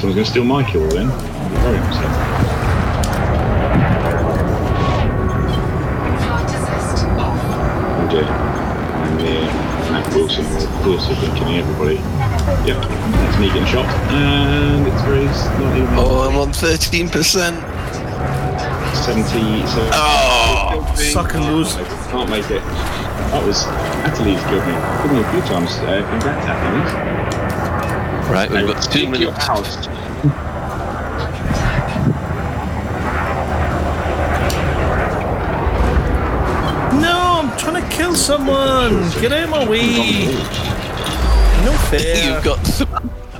Someone's going to steal my kill then. I'll be very upset. Fart assist off. Dear. I'm uh, near Matt Wilson, or Wilson, killing everybody. Yep, that's me getting shot. And it's very, not even Oh, I'm on 13%. 70. So Oh! Suck and lose. Can't make it. That was Atalee's killed me. Killed me a few times uh, in that tapping. Right, we've got two Take minutes. house. No, I'm trying to kill someone. Get out of my way. No fair. You've got. Th-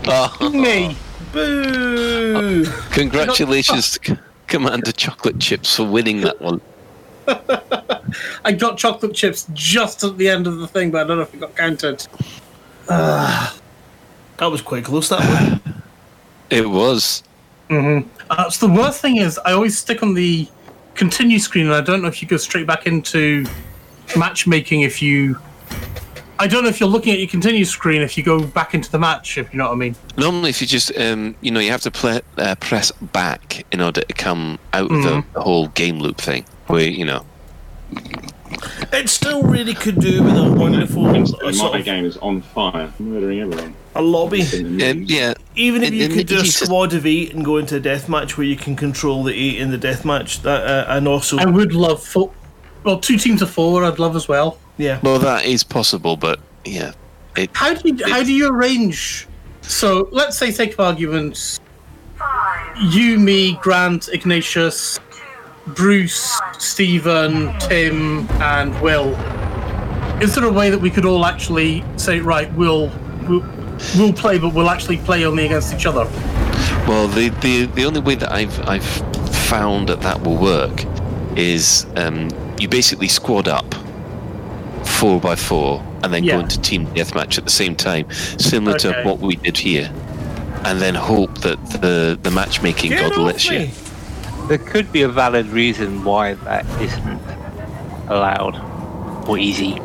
oh, Me. Boo. congratulations, to Commander Chocolate Chips, for winning that one. I got chocolate chips just at the end of the thing, but I don't know if it got counted. That was quite close, that one. It was. Uh, so the worst thing is, I always stick on the continue screen, and I don't know if you go straight back into matchmaking if you. I don't know if you're looking at your continue screen if you go back into the match, if you know what I mean. Normally, if you just, um, you know, you have to play, uh, press back in order to come out of the, the whole game loop thing. Where, you know. It still really could do with a wonderful And a, sort my of, game is on fire, murdering everyone. a lobby. In Um, yeah. Even if And- you and could do a you just- squad of eight and go into a death match where you can control the eight in the death match, that uh, and also I would love four. Well, two teams of four, I'd love as well. Yeah. Well, that is possible, but yeah. It, How do you how do you arrange? So let's say, sake of arguments, you, me, Grant, Ignatius, Bruce, Stephen, Tim, and Will. Is there a way that we could all actually say, right, we'll we'll, we'll play, but we'll actually play only against each other? Well, the, the the only way that I've I've found that that will work is um, you basically squad up four by four and then Yeah. go into team deathmatch at the same time, similar Okay. to what we did here, and then hope that the the matchmaking Get god off lets you. There could be a valid reason why that isn't allowed or easy,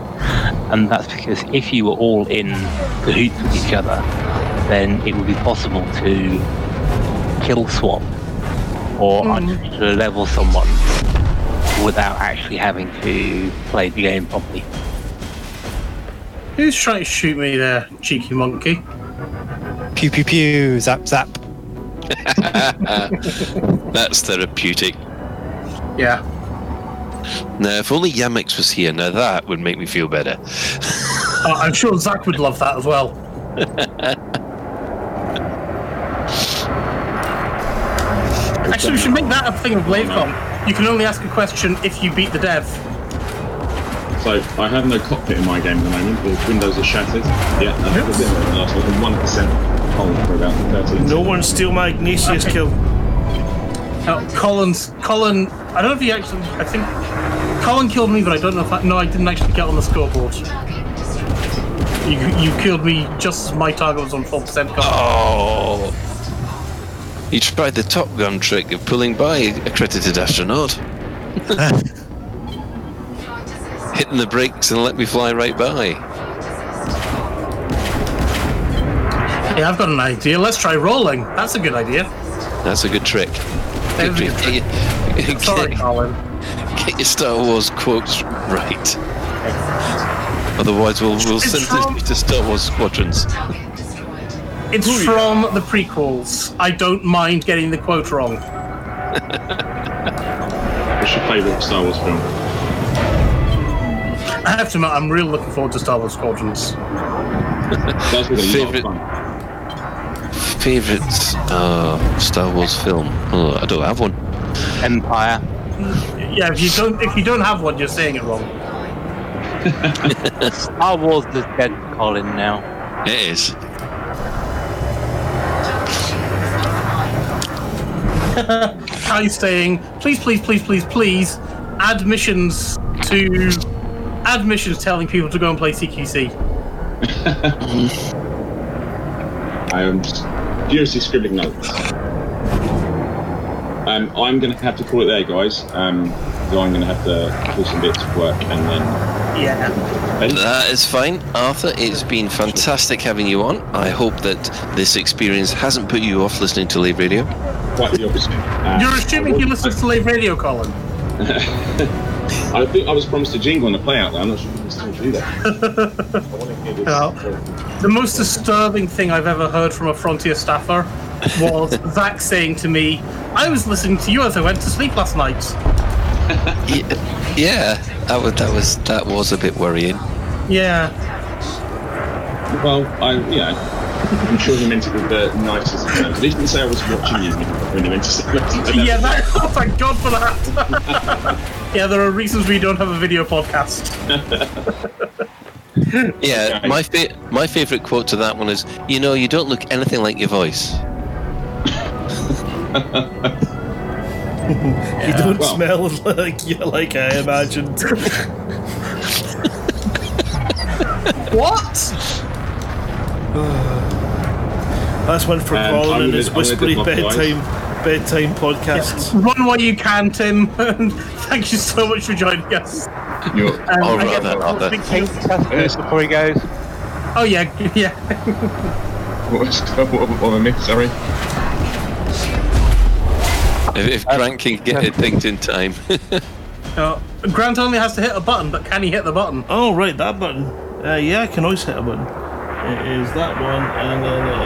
and that's because if you were all in cahoots with each other, then it would be possible to kill swap or mm. level someone without actually having to play the game properly. Who's trying to shoot me there, cheeky monkey? Pew pew pew, zap zap. That's therapeutic. Yeah. Now, if only Yamix was here, now that would make me feel better. Uh, I'm sure Zach would love that as well. Actually, we should make that a thing of LaveCon. You can only ask a question if you beat the dev. So I have no cockpit in my game at the moment. The windows are shattered. Yeah, that's a bit of the last one. One percent hold for about thirteen. No one steal my Ignatius Okay. kill. Uh, Colin's Colin. I don't know if he actually. I think Colin killed me, but I don't know if I, no, I didn't actually get on the scoreboard. You you killed me just as my target was on four percent. Oh! You tried the Top Gun trick of pulling by accredited astronaut, hitting the brakes and let me fly right by. Yeah, I've got an idea. Let's try rolling. That's a good idea. That's a good trick. Good trick. Get, your- Sorry, get, Colin. get your Star Wars quotes right. Otherwise, we'll, we'll It's send from- this to Star Wars squadrons. It's from the prequels. I don't mind getting the quote wrong. What's your favourite Star Wars film? I have to admit, I'm really looking forward to Star Wars Squadrons. That's really Favourite- a lot of fun. Favorite uh, Star Wars film? Oh, I don't have one. Empire. Yeah, if you don't if you don't have one, you're saying it wrong. Star Wars is dead, Colin. Now. It is. Kai saying, please, please, please, please, please, add missions to admissions telling people to go and play CQC. I am furiously scribbling notes. Um, I'm going to have to call it there, guys. Um, so I'm going to have to do some bits of work and then. Yeah. That is fine, Arthur. It's been fantastic having you on. I hope that this experience hasn't put you off listening to Lave Radio. Quite the opposite. Uh, You're assuming I he listens to Slave Radio, Colin. I think I was promised a jingle on the play out there. I'm not sure if I can still do that. I want to hear this. The most disturbing thing I've ever heard from a Frontier staffer was Zach saying to me, I was listening to you as I went to sleep last night. Yeah, yeah that was that was that was a bit worrying. Yeah. Well, I yeah. I'm sure he meant it with the nicest of terms. He didn't say I was watching you when he meant to say that. Yeah, that, oh, thank God for that. yeah, there are reasons we don't have a video podcast. Yeah, my fa- my favorite quote to that one is, "You know, you don't look anything like your voice." You don't well. smell like you like I imagined. What? That's one for Um, Colin and his whispery dip voice. bedtime bedtime podcasts. Run while you can, Tim. Thank you so much for joining us. You're, Um, All I then, Arthur. speak to you- Testicles before he goes. Oh yeah, yeah. what was what, what I missed? Sorry. If, if Grant can get it things in time. Uh, Grant only has to hit a button, but can he hit the button? Oh right, that button. Uh, yeah, I can always hit a button. It is that one, and then it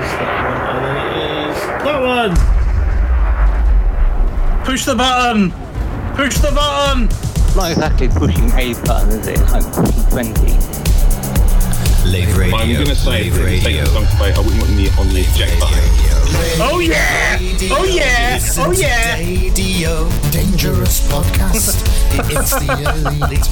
is that one, and then it is that one. Push the button. Push the button. Not exactly pushing a button, is it? It's like pushing 20. Lave Radio. I'm going to say Lave for the sake Radio. of the song I wouldn't want the on the eject button. Oh yeah. Oh yeah. Listen Oh yeah. Radio. Dangerous podcast. it's the elite.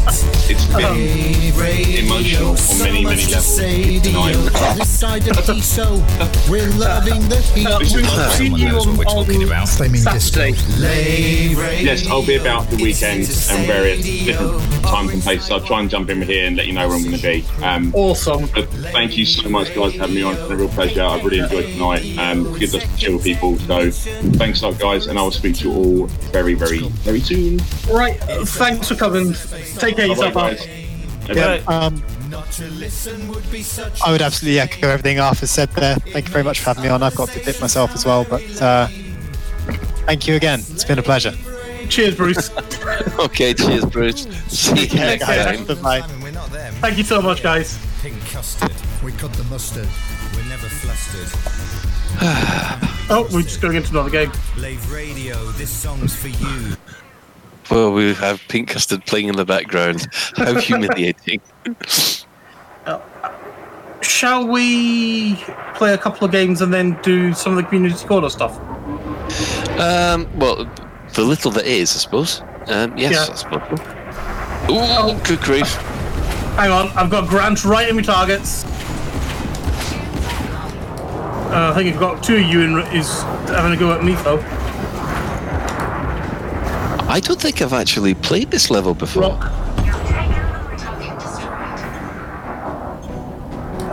It's been Lave Radio. emotional on So many, many much to levels say, tonight. Dio. This side of Diso. We're loving the heat. We've seen you on, on Flaming Saturday. Lave Radio. Yes, I'll be about the weekend Listen to and various say, different Dio. times and places. I'll try and jump in here and let you know where I'm going to be. Um, Awesome. but thank you so much, guys, for having me on. It's been a real pleasure. I've really enjoyed tonight. Um, it's good to chill with people. So thanks a lot, guys, and I will speak to you all very, very, very soon. Right. Thanks for coming. Take care of Bye, yourself. guys. Yeah, um, Not to listen would be such I would absolutely echo everything Arthur said there. Thank you very much for having me on. I've got to dip myself as well, but uh, thank you again. It's been a pleasure. Cheers, Bruce. okay, cheers, Bruce. See you next time. Goodbye. We're not them. Thank you so much, guys. Pink custard. We cut the mustard. We're never flustered. Oh, we're just going into another game. Lave Radio. This song's for you. Well, we have pink custard playing in the background. How humiliating. Shall we play a couple of games and then do some of the community corner stuff? Um, well, the little that is, I suppose. Um, yes, Yeah. I suppose. Ooh, good grief. Hang on, I've got Grant right in my targets. Uh, I think you've got two of you in, is having a go at me though. I don't think I've actually played this level before.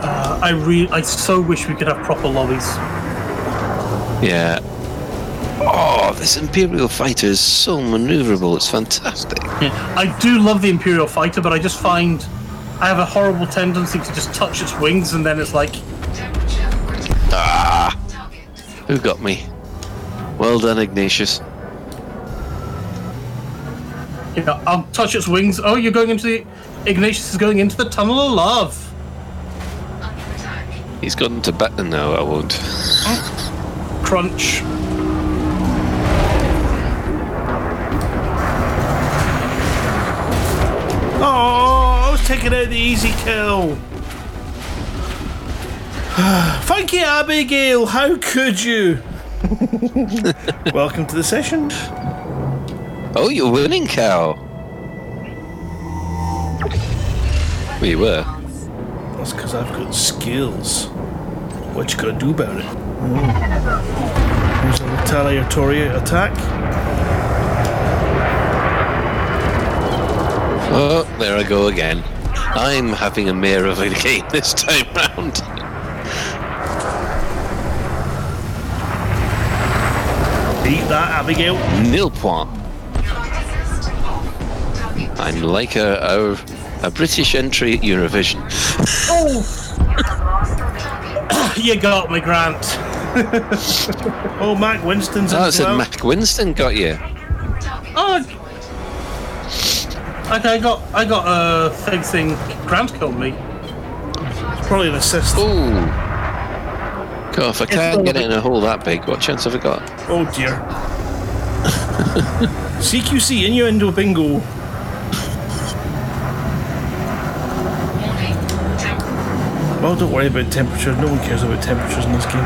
Uh, I re- I so wish we could have proper lobbies. Yeah. Oh, this Imperial fighter is so maneuverable. It's fantastic. Yeah. I do love the Imperial fighter, but I just find I have a horrible tendency to just touch its wings and then it's like, Ah, who got me? Well done, Ignatius. you know, I'll touch its wings. Oh, you're going into the Ignatius is going into the tunnel of love. He's gone to bat. No, I won't. Crunch. Oh, I was taking out the easy kill. Thank you, Abigail. How could you? Welcome to the session. Oh, you're winning, cow. We were. That's because I've got skills. What you gonna do about it? Mm. Here's a retaliatory attack. Oh, there I go again. I'm having a mare of a game this time round. Beat that, Abigail. Nil point. I'm like a, a, a British entry at Eurovision. Oh! you got me, Grant. Oh, Mac Winston's in Oh, it as said well. Mac Winston got you. Oh. Okay, I got I got a thing saying Grant killed me. Probably an assist. Ooh. God, if I can't get it in a hole that big, what chance have I got? Oh dear. CQC innuendo bingo. Well, don't worry about temperature. No one cares about temperatures in this game.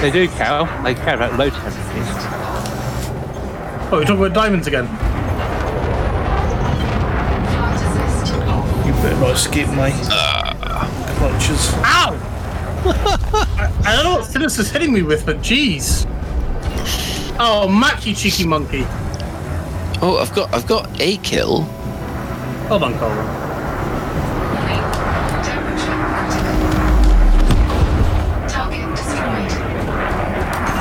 They do, Cal. They care about low temperatures. Oh, we're talking about diamonds again. Better not escape my clutches. Ow! I, I don't know what Sinus is hitting me with, but jeez. Oh, Mac, you cheeky monkey. Oh, I've got I've got a kill. Hold on, Colin. Target destroyed.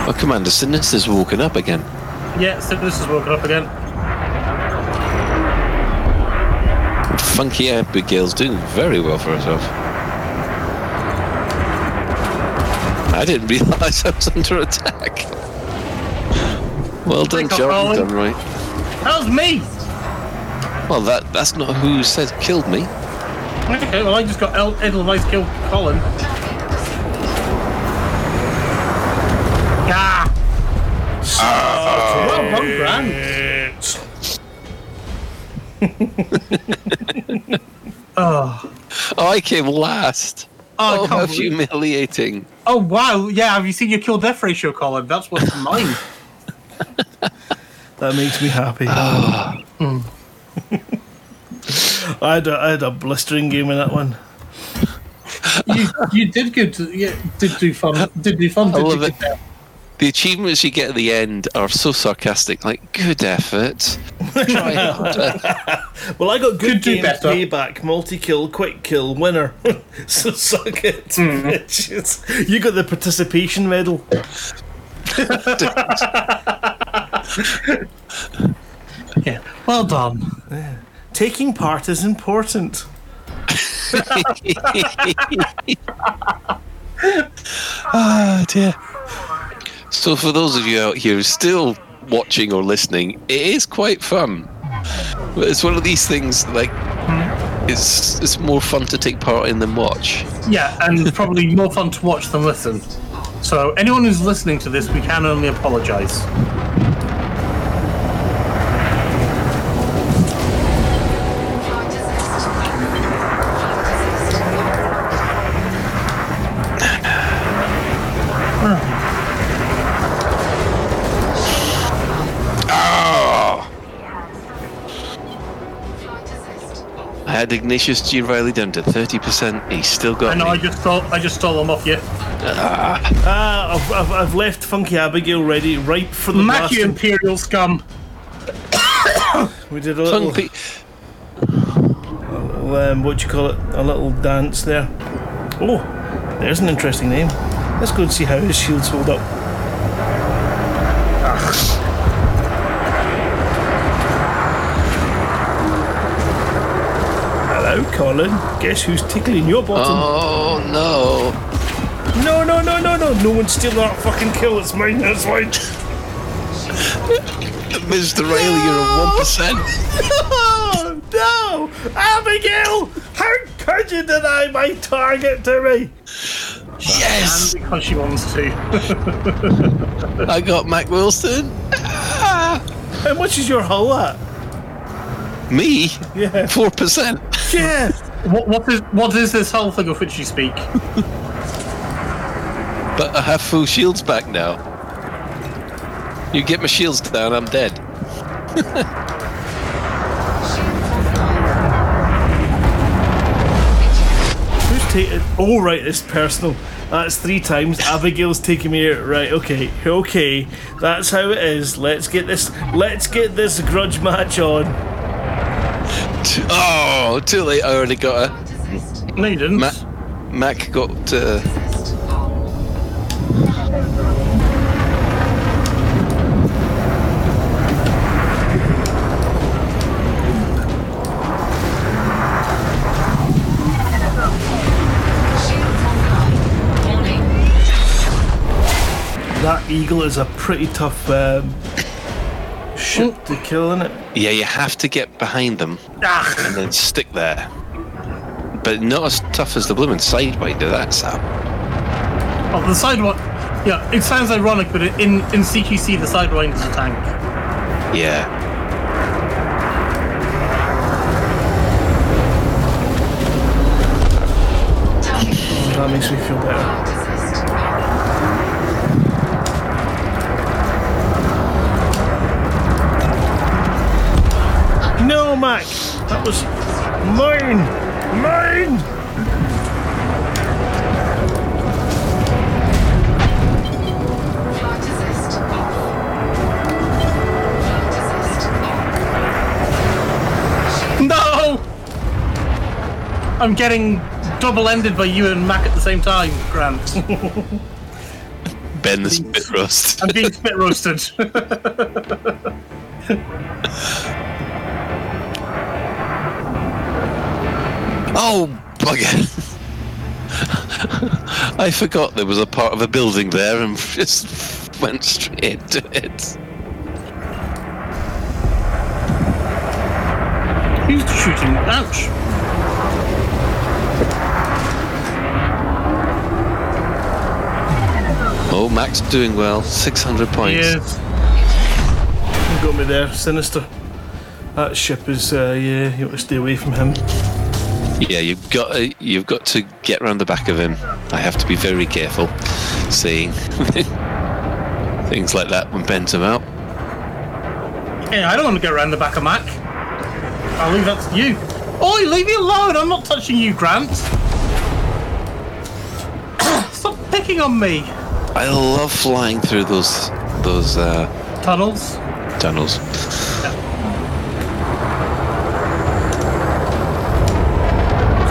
Oh, Commander Sinister's woken up again. Yeah, Sinister's walking up again. Funky Abigail's doing very well for herself. I didn't realise I was under attack. Well done, Thank you, John. Colin. Done right. That was me! Well, that that's not who said killed me. Okay, well, I just got El- Edelweiss killed Colin. Ah! well done, Grant. Oh. Oh, I came last. Oh, Oh, how believe- humiliating. oh, wow. Yeah, have you seen your kill death ratio, Colin? That's what's mine. That makes me happy. Ah. I, had a, I had a blistering game in that one. you, you did good. To, yeah, did do fun. Did do fun. I Did love do it. Good. The achievements you get at the end are so sarcastic, like, good effort. Try harder. Well, I got good Could do game better. payback, multi kill, quick kill, winner. so suck it, Mm-hmm. bitches. You got the participation medal. Yeah. Well done. Taking part is important. Ah, dear. So, for those of you out here still watching or listening, it is quite fun. But it's one of these things like it's it's more fun to take part in than watch. Yeah, and probably more fun to watch than listen. So anyone who's listening to this, we can only apologise. Had Ignatius G. Riley down to thirty percent. He's still got I know. I just stole. I just stole them off you. Ah, I've, I've, I've left Funky Abigail ready, ripe for the Mac, you blasting. imperial scum. We did a little, Fun pe- um, what do you call it? A little dance there. Oh, there's an interesting name. Let's go and see how his shields hold up. Hello, Colin. Guess who's tickling your bottom? Oh no! No, no, no, no, no. No one's stealing that fucking kill. It's mine. That's mine. Mr. Riley, you're a one percent. Oh, no! Abigail! How could you deny my target to me? Yes, And because she wants to. I got Mac Wilson. Ah, How much is your hull at? me, Yeah. four percent. Yeah. what, what is what is this whole thing of which you speak? But I have full shields back now. You get my shields down, I'm dead. Who's taking? Oh, right, it's personal. That's three times. Abigail's taking me out. Right, okay, okay. That's how it is. Let's get this. Let's get this grudge match on. Oh, too late. I already got her. No, you didn't. Mac, Mac got. Uh, That eagle is a pretty tough um, ship to kill, isn't it? yeah, you have to get behind them Ah, and then stick there. But not as tough as the blooming sidewinder. That's Sam. oh, the sidewind. Yeah, it sounds ironic, but in in CQC the sidewind is a tank. Yeah. That makes me feel better. No, Mac! That was mine! Mine! Flight assist off. Flight assist off. No! I'm getting double-ended by you and Mac at the same time, Grant. Ben the spit roast. I'm being spit roasted. Oh, bugger. I forgot there was a part of a building there and just went straight into it. He's shooting? Ouch! Oh, Max doing well. 600 points. Yes. You got me there, Sinister. That ship is, uh, yeah, you want to stay away from him. Yeah, you've got to, you've got to get round the back of him. I have to be very careful seeing things like that when Ben's about. Hey, I don't want to go around the back of Mac. I'll leave that to you. Oi, leave me alone! I'm not touching you, Grant. Stop picking on me. I love flying through those those uh, Tunnels. tunnels.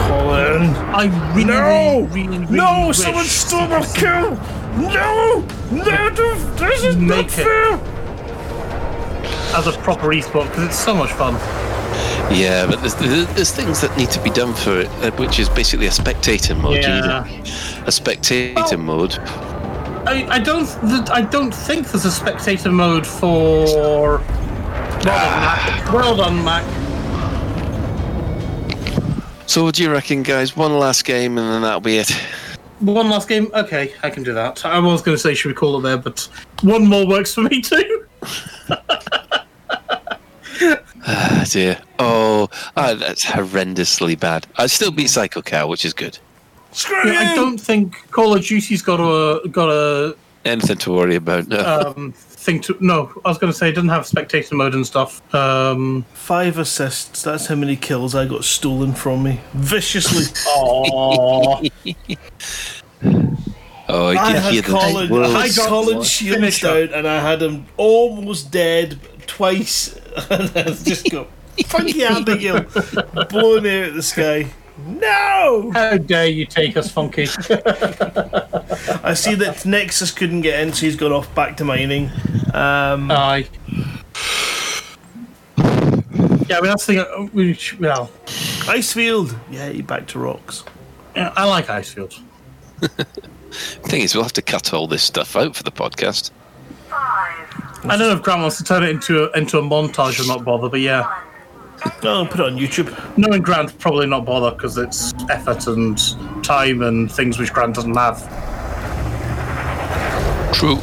Colin! I really, No! really, really, really No! wish Someone stole my kill! No! No! don't- This is not Make it. fair! as a proper esport because it's so much fun. Yeah, but there's, there's there's things that need to be done for it, uh, which is basically a spectator mode. You need Yeah. a, a spectator Oh. mode. I, I don't th- I don't think there's a spectator mode for. Well done, Mac. Well done, Mac. So, what do you reckon, guys? One last game and then that'll be it. One last game. Okay, I can do that. I was going to say should we call it there, but one more works for me too. Ah, dear. Oh, ah, that's horrendously bad. I still beat Psycho Cow, which is good. Screw Yeah, I don't think Call of Duty's got a got a Anything to worry about? No. um, thing to. No, I was going to say it doesn't have spectator mode and stuff. Um, Five assists. That's how many kills I got stolen from me. Viciously. oh, oh, I I can had hear the Colin, world. I got Colin Shields Finisher. down and I had him almost dead twice. and I just go, Funky Abigail, blowing me out of the sky. No! how dare you take us, Funky? I see that Nexus couldn't get in, so he's gone off back to mining. Um, Aye. Yeah, I mean that's the thing. uh, We, well, Icefield, yeah, he back to rocks. yeah, I like Icefield. thing is, we'll have to cut all this stuff out for the podcast. I don't know if Grant wants to turn it into a, into a montage or not bother, but yeah, Oh, put it on YouTube. knowing Grant probably not bother because it's effort and time and things which Grant doesn't have. True.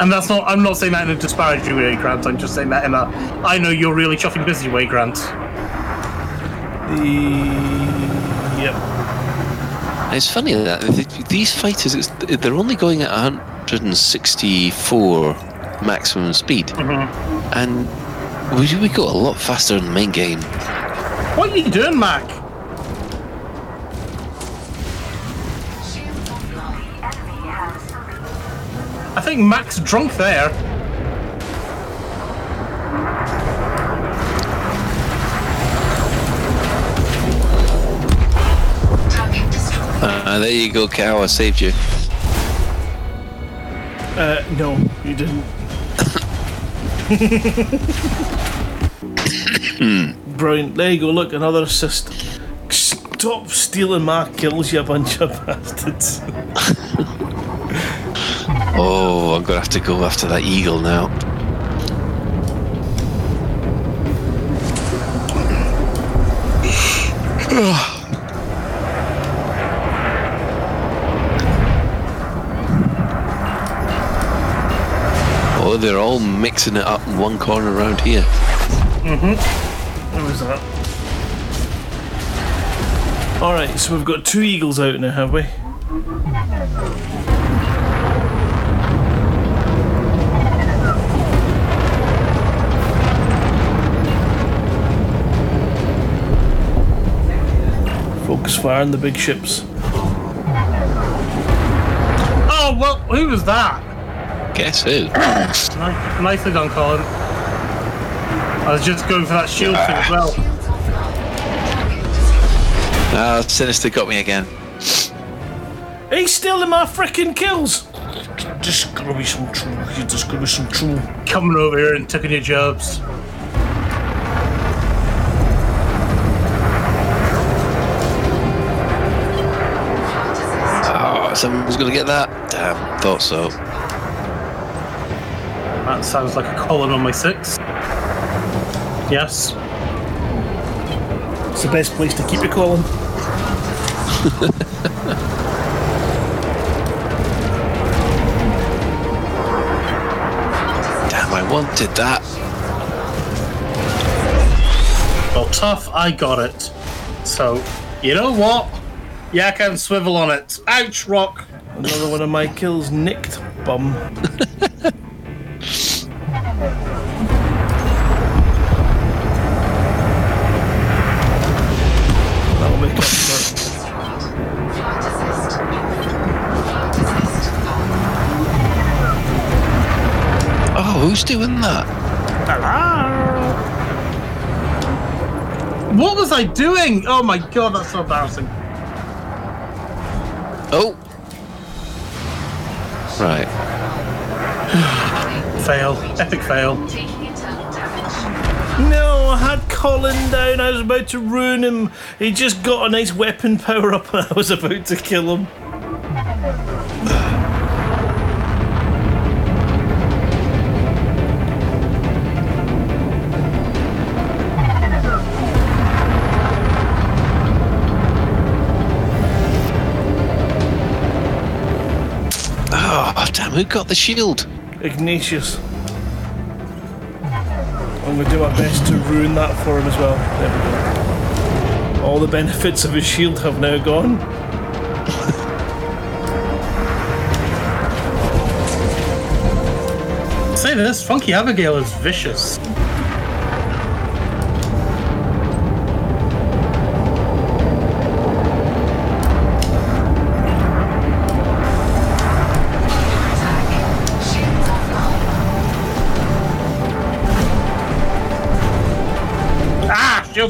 And that's not. I'm not saying that in a disparaging way, Grant. I'm just saying that in a. I know you're really chuffing busy way, Grant. The yep. It's funny that these fighters, it's, they're only going at 164 maximum speed, mm-hmm. and we, we got a lot faster in the main game. What are you doing, Mac? I think Mac's drunk there. Uh, there you go, Cow. I saved you. Uh, no, you didn't. Brilliant. There you go. Look, another assist. Stop stealing my kills, you bunch of bastards. Oh, I'm gonna have to go after that eagle now. Oh, they're all mixing it up in one corner around here. Mm-hmm. What was that? Alright, so we've got two eagles out now, have we? Focus fire on the big ships. Oh well, who was that? Guess who? Ni- Nicely done, Colin. I was just going for that shield thing as well. Ah, Sinister got me again. He's stealing my frickin' kills! Just gonna be some trouble. You're just gonna be some trouble. Coming over here and taking your jobs. Oh, someone's gonna get that. Damn, thought so. That sounds like a Colin on my six. Yes. It's the best place to keep it, Colin. Damn, I wanted that. Well, tough, I got it. So, you know what? Yeah, I can swivel on it. Ouch, rock. Another one of my kills nicked, bum. I doing? Oh my god, that's so embarrassing. Oh. Right. Fail. Epic fail. Taking internal damage. No, I had Colin down. I was about to ruin him. He just got a nice weapon power up and I was about to kill him. Who got the shield? Ignatius. I'm going to do my best to ruin that for him as well. There we go. All the benefits of his shield have now gone. Say this, Funky Abigail is vicious.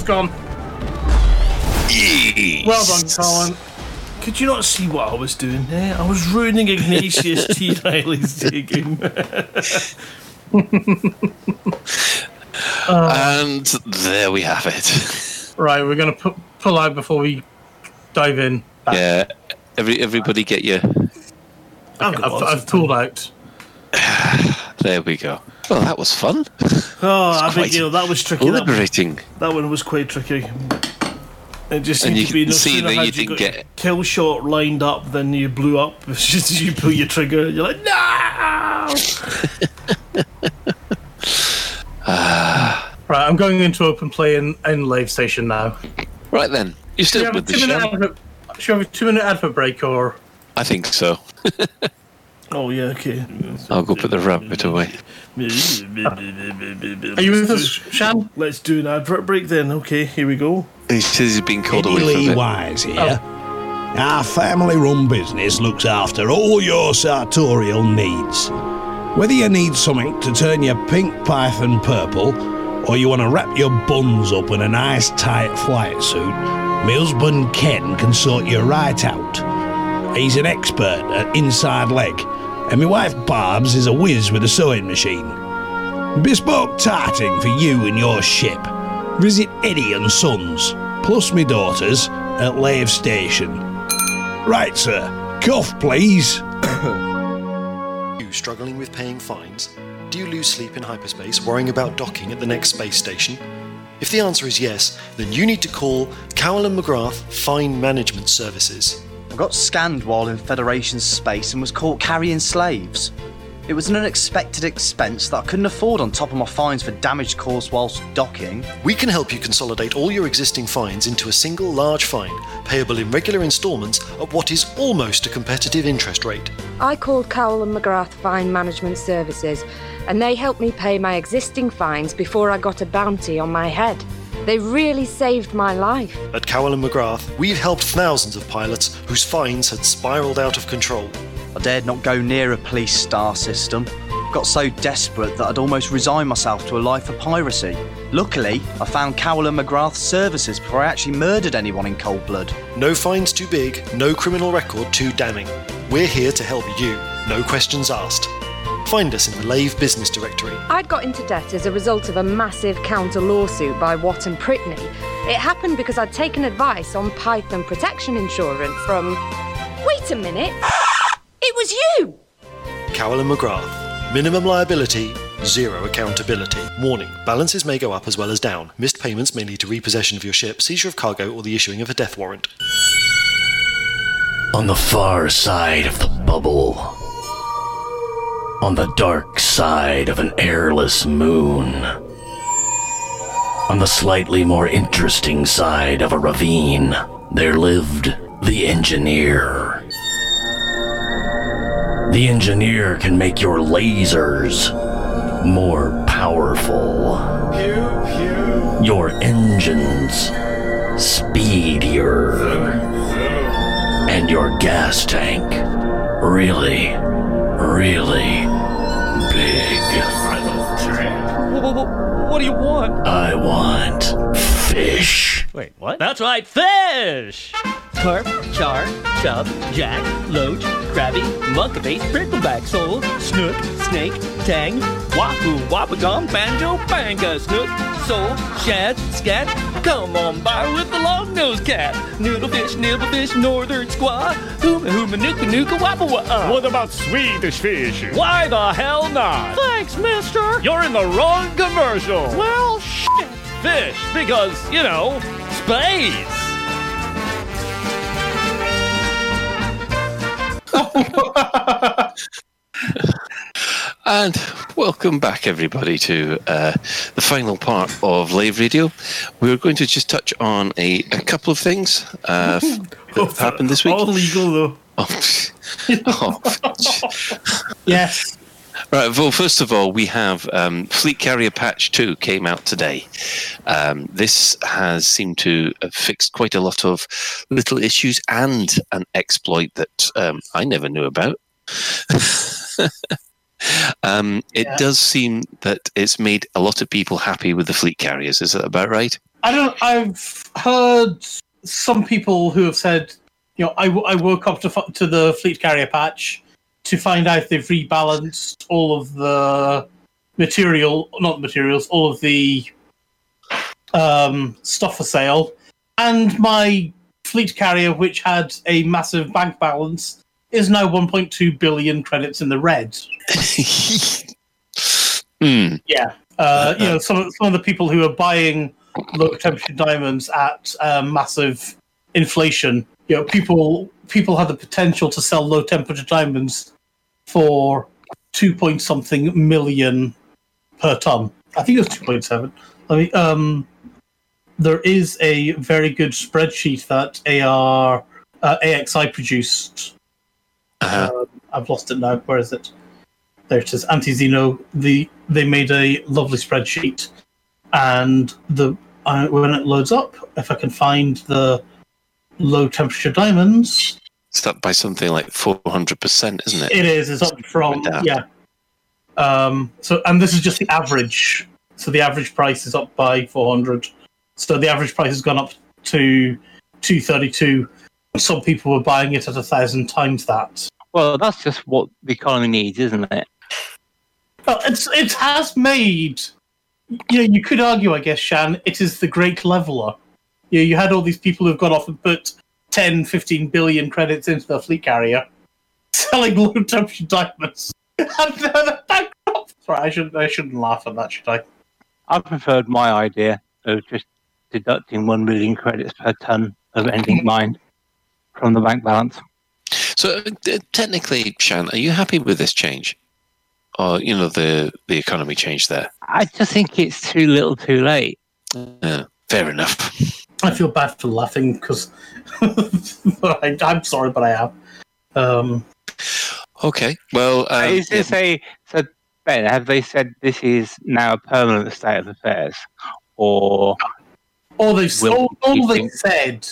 Shield's gone. Well done, Colin. Could you not see what I was doing there? I was ruining Ignatius T. Riley's game. And there we have it. Right, we're gonna pu- pull out before we dive in. yeah. Every everybody get your. I've I've, I've pulled out. There we go. Well, that was fun. Oh, It's quite Abigail, that was tricky. That, Liberating. that one was quite tricky. It just And you to be no see sooner that you didn't got get- kill shot lined up then you blew up. It's just as you pull your trigger, you're like, no! Ah. Right, I'm going into open play in, in Lave Station now. Right then, you're Should still have a with the two minute show. advert? Should we have a two minute advert break or? I think so. Oh yeah, okay. I'll go put the rabbit away. Are you with us, Shan? Let's do an advert break then. Okay, here we go. He says he's been called Eddie away Lee from it. Wise here. Oh. Our family run business looks after all your sartorial needs. Whether you need something to turn your pink python purple, or you want to wrap your buns up in a nice tight flight suit, my husband Ken can sort you right out. He's an expert at inside leg, and my wife Barb's is a whiz with a sewing machine. Bespoke tarting for you and your ship. Visit Eddie and Sons, plus me daughters, at Lave Station. Right, sir. Cuff, please. you struggling with paying fines? Do you lose sleep in hyperspace worrying about docking at the next space station? If the answer is yes, then you need to call Cowell and McGrath Fine Management Services. I got scanned while in Federation space and was caught carrying slaves. It was an unexpected expense that I couldn't afford on top of my fines for damage caused whilst docking. We can help you consolidate all your existing fines into a single large fine, payable in regular instalments at what is almost a competitive interest rate. I called Cowell and McGrath Fine Management Services, and they helped me pay my existing fines before I got a bounty on my head. They really saved my life. At Cowell and McGrath, we've helped thousands of pilots whose fines had spiraled out of control. I dared not go near a police star system. Got so desperate that I'd almost resigned myself to a life of piracy. Luckily, I found Cowell and McGrath's services before I actually murdered anyone in cold blood. No fines too big, no criminal record too damning. We're here to help you, no questions asked. Find us in the Lave Business Directory. I'd got into debt as a result of a massive counter lawsuit by Watt and Prittney. It happened because I'd taken advice on Python protection insurance from. Wait a minute! It was you! Carolyn McGrath. Minimum liability, zero accountability. Warning: balances may go up as well as down. Missed payments may lead to repossession of your ship, seizure of cargo, or the issuing of a death warrant. On the far side of the bubble. On the dark side of an airless moon. On the slightly more interesting side of a ravine, there lived the engineer. The engineer can make your lasers more powerful. Your engines speedier. And your gas tank really, really What do you want? I want fish. Wait, what? That's right, fish! Carp, char, chub, jack, loach, crabby, monkey-face, prickleback, sole, snook, snake, tang, wahoo, wabagum, banjo, banga, snook, sole, shad, scat. Come on by with the long-nosed cat. Noodlefish, nibblefish, northern squaw, hooma hooma nuka nuka wappa wah. What about Swedish fish? Why the hell not? Thanks, mister. You're in the wrong commercial. Well, shit. Fish, because, you know, space. And welcome back, everybody, to uh, the final part of Lave Radio. We're going to just touch on a, a couple of things uh, that have happened this week. All legal, though. Oh, Yes. Right. Well, first of all, we have um, Fleet Carrier Patch 2 came out today. Um, this has seemed to have fixed quite a lot of little issues and an exploit that um, I never knew about. um, it Yeah. does seem that it's made a lot of people happy with the fleet carriers. Is that about right? I don't. I've heard some people who have said, you know, I woke up to to the fleet carrier patch to find out they've rebalanced all of the material, not materials, all of the um, stuff for sale, and my fleet carrier, which had a massive bank balance, is now 1.2 billion credits in the red. Hmm. Yeah. Uh, you know, some of, some of the people who are buying low temperature diamonds at um, massive inflation, you know, people people have the potential to sell low temperature diamonds for two point something million per ton. I think it was two point seven. I mean, um, there is a very good spreadsheet that AR uh, AXI produced. Um, I've lost it now. Where is it? There it is. Anti-Xeno. The they made a lovely spreadsheet, and the uh, when it loads up, if I can find the low temperature diamonds. It's up by something like 400%, isn't it? It is. It's up from yeah. Um, so and this is just the average. So the average price is up by 400. So the average price has gone up to 232. Some people were buying it at a thousand times that. Well, that's just what the economy needs, isn't it? Well, it's it has made. You know, you could argue, I guess, Shan, it is the great leveler. You know, you had all these people who've gone off and put 10, 15 billion credits into their fleet carrier, selling low temperature diamonds. And they're bankrupt. Sorry, I shouldn't. I shouldn't laugh at that, should I? I preferred my idea of just deducting one million credits per ton of ending mine from the bank balance. So uh, technically, Shan, are you happy with this change? Or, you know, the, the economy change there? I just think it's too little, too late. Yeah, fair enough. I feel bad for laughing because I'm sorry, but I am. Um, Okay, well, um, is this a so Ben? Have they said this is now a permanent state of affairs, or all they Will all, all they think- said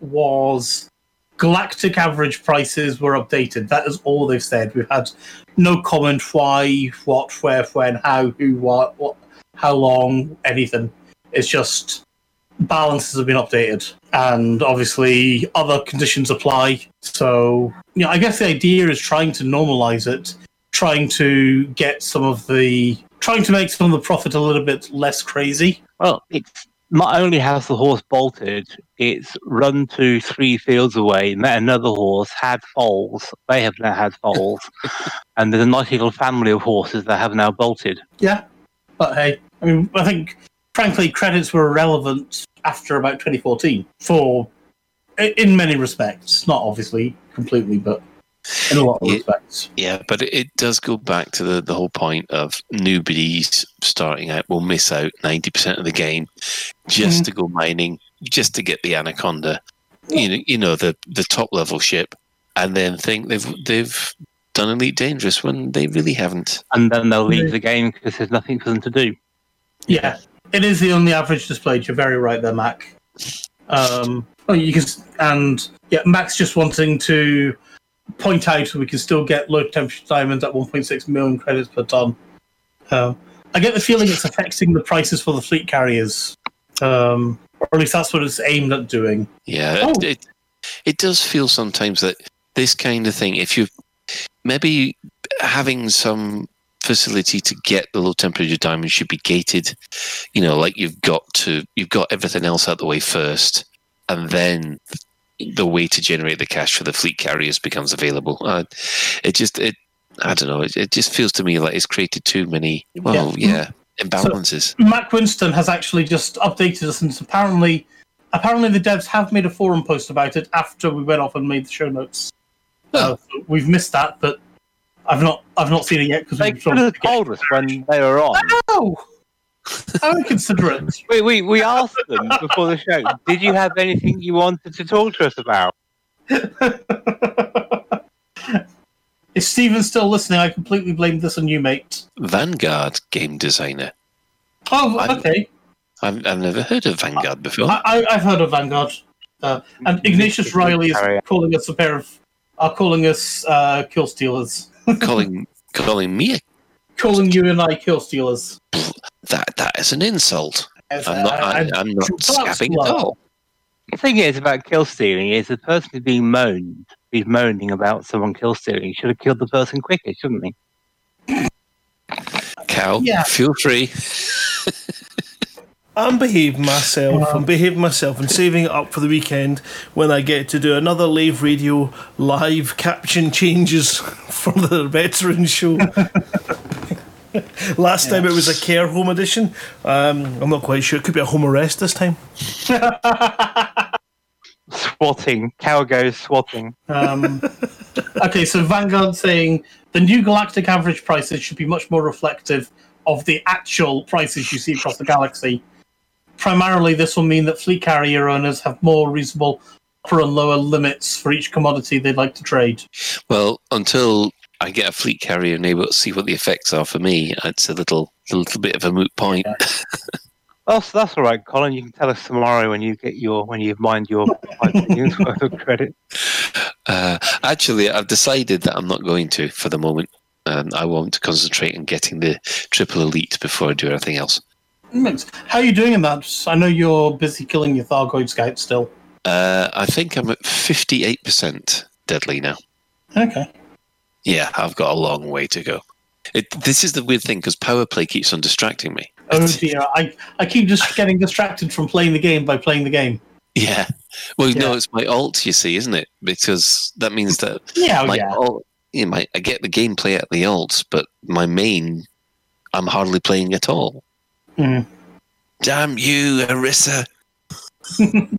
was galactic average prices were updated. That is all they've said. We've had no comment why, what, where, when, how, who, what, what, how long, anything. It's just balances have been updated, and obviously other conditions apply. So, you know, I guess the idea is trying to normalize it, trying to get some of the, trying to make some of the profit a little bit less crazy. well, it's not only has the horse bolted, it's run to three fields away, met another horse, had foals. They have now had foals, and there's a nice little family of horses that have now bolted. Yeah, but hey, I mean, I think frankly credits were irrelevant after about 2014 for in many respects, not obviously completely, but in a lot of Yeah. respects. Yeah, but it, it does go back to the, the whole point of newbies starting out will miss out 90% of the game just Mhm. to go mining, just to get the Anaconda, you know, you know the, the top level ship, and then think they've they've done Elite Dangerous when they really haven't. And then they'll leave the game because there's nothing for them to do. Yeah, it is the only average displayed. You're very right there, Mac. Um, oh, you can, and yeah, Mac's just wanting to point out that we can still get low temperature diamonds at 1.6 million credits per ton. Um, I get the feeling it's affecting the prices for the fleet carriers, um, or at least that's what it's aimed at doing. Yeah, Oh. it, it it does feel sometimes that this kind of thing, if you maybe having some facility to get the low temperature diamond should be gated, you know, like you've got to you've got everything else out the way first, and then the way to generate the cash for the fleet carriers becomes available. Uh, it just it I don't know. It, it just feels to me like it's created too many. Well, Yeah. yeah, imbalances. Mac Winston has actually just updated us, and apparently, apparently the devs have made a forum post about it after we went off and made the show notes. Uh, we've missed that, but I've not, I've not seen it yet because They we've could have told us when they were on. Oh, how inconsiderate! We, we, we asked them before the show, did you have anything you wanted to talk to us about? If Steven's still listening, I completely blame this on you, mate. Vanguard game designer. Oh, I'm- okay. I've, I've never heard of Vanguard before. I, I, I've heard of Vanguard, uh, and Ignatius Riley is calling us a pair of, are calling us uh, kill stealers. Calling calling me a calling you and I kill stealers. that that is an insult. Yes, I'm not. I, I- I'm not scabbing at all. The thing is about kill stealing is the person who's being moaned, who's moaning about someone kill stealing, he should have killed the person quicker, shouldn't he? Cal, Yeah. feel free. I'm behaving myself. I'm behaving myself and saving it up for the weekend when I get to do another lave radio live caption changes for the veteran show. Last time it was a care home edition. Um, I'm not quite sure. It could be a home arrest this time. Swatting. Cow goes swatting. Um, okay, so Vanguard saying the new galactic average prices should be much more reflective of the actual prices you see across the galaxy. Primarily, this will mean that fleet carrier owners have more reasonable upper and lower limits for each commodity they'd like to trade. Well, until I get a fleet carrier and able to see what the effects are for me, it's a little a little bit of a moot point. That's that's all right, Colin. You can tell us tomorrow when you get your when you've mined your five millions worth of credit. Uh, actually, I've decided that I'm not going to for the moment. Um, I want to concentrate on getting the triple elite before I do anything else. Mix. How are you doing in that? I know you're busy killing your Thargoid scout still. Uh, I think I'm at 58% deadly now. Okay. Yeah, I've got a long way to go. It, this is the weird thing because power play keeps on distracting me. Oh dear, I, I keep just getting distracted from playing the game by playing the game. Yeah. Well, Yeah. no, it's my alt, you see, isn't it? Because that means that Yeah, oh, my yeah. alt, yeah, my, I get the gameplay at the alt, but my main, I'm hardly playing at all. Mm. Damn you, Arissa.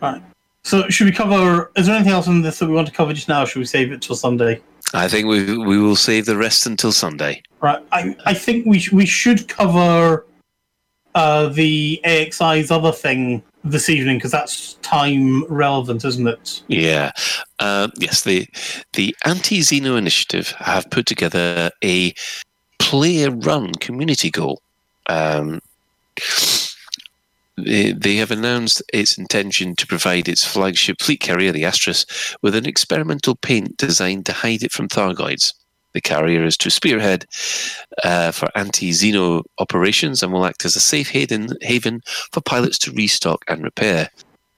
Right. So should we cover? Is there anything else in this that we want to cover just now? Or should we save it till Sunday? I think we we will save the rest until Sunday. Right. I, I think we sh- we should cover uh, the AXI's other thing this evening because that's time relevant, isn't it? Yeah. Uh, yes, the the Anti Xeno Initiative have put together a player run community goal. Um, they, have announced its intention to provide its flagship fleet carrier, the Astris, with an experimental paint designed to hide it from Thargoids. The carrier is to spearhead uh, for anti Xeno operations and will act as a safe haven, haven for pilots to restock and repair.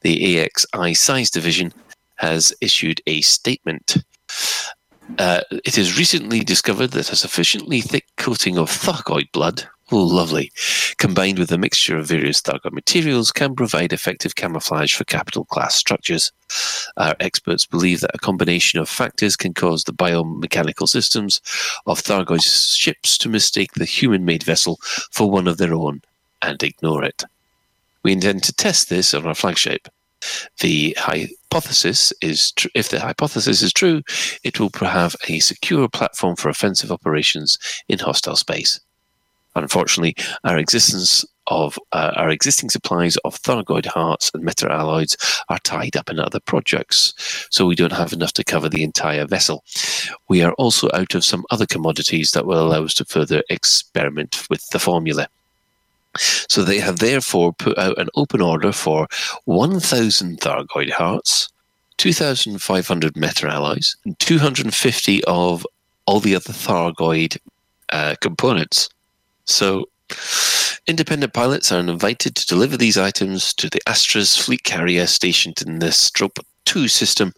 The AXI Size Division has issued a statement. Uh, it has recently discovered that a sufficiently thick coating of Thargoid blood, lovely, combined with a mixture of various Thargoid materials can provide effective camouflage for capital class structures. Our experts believe that a combination of factors can cause the biomechanical systems of Thargoid ships to mistake the human made vessel for one of their own and ignore it. We intend to test this on our flagship. The hypothesis is tr- if the hypothesis is true, it will have a secure platform for offensive operations in hostile space. Unfortunately, our existence of uh, our existing supplies of Thargoid hearts and meta alloys are tied up in other projects, so we don't have enough to cover the entire vessel. We are also out of some other commodities that will allow us to further experiment with the formula. So they have therefore put out an open order for 1,000 Thargoid hearts, 2,500 meta alloys, and 250 of all the other Thargoid uh, components. So independent pilots are invited to deliver these items to the Astra's fleet carrier stationed in the Strope 2 system,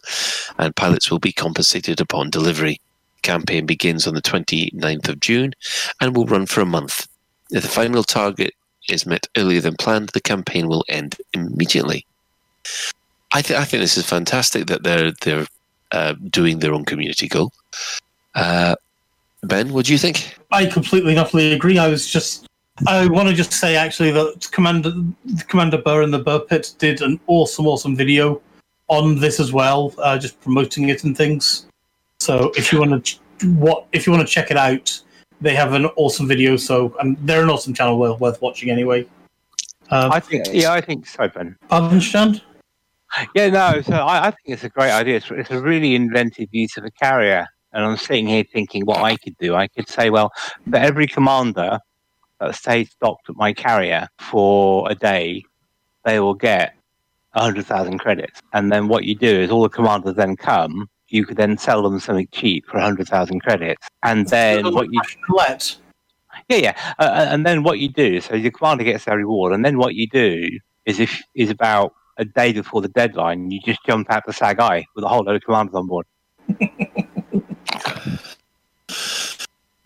and pilots will be compensated upon delivery. Campaign begins on the 29th of June and will run for a month. If the final target is met earlier than planned, the campaign will end immediately. I, th- I think this is fantastic that they're they're uh, doing their own community goal. Uh, ben, what do you think? I completely and utterly agree. I was just. I want to just say actually that Commander Commander Buur and the Buur Pit did an awesome, awesome video on this as well, uh, just promoting it and things. So if you want to, what if you want to check it out, they have an awesome video. So and they're an awesome channel worth, worth watching anyway. Um, I think, yeah, I think so, Ben. Pardon, Shan? Yeah, no. So I, I think it's a great idea. It's, it's a really inventive use of a carrier. And I'm sitting here thinking what I could do. I could say, well, for every commander that stays docked at my carrier for a day, they will get 100,000 credits. And then what you do is all the commanders then come. You could then sell them something cheap for 100,000 credits. And then what you let. yeah, yeah. Uh, and then what you do, so your commander gets their reward, and then what you do is if is about a day before the deadline, you just jump out to Sag A* with a whole load of commanders on board.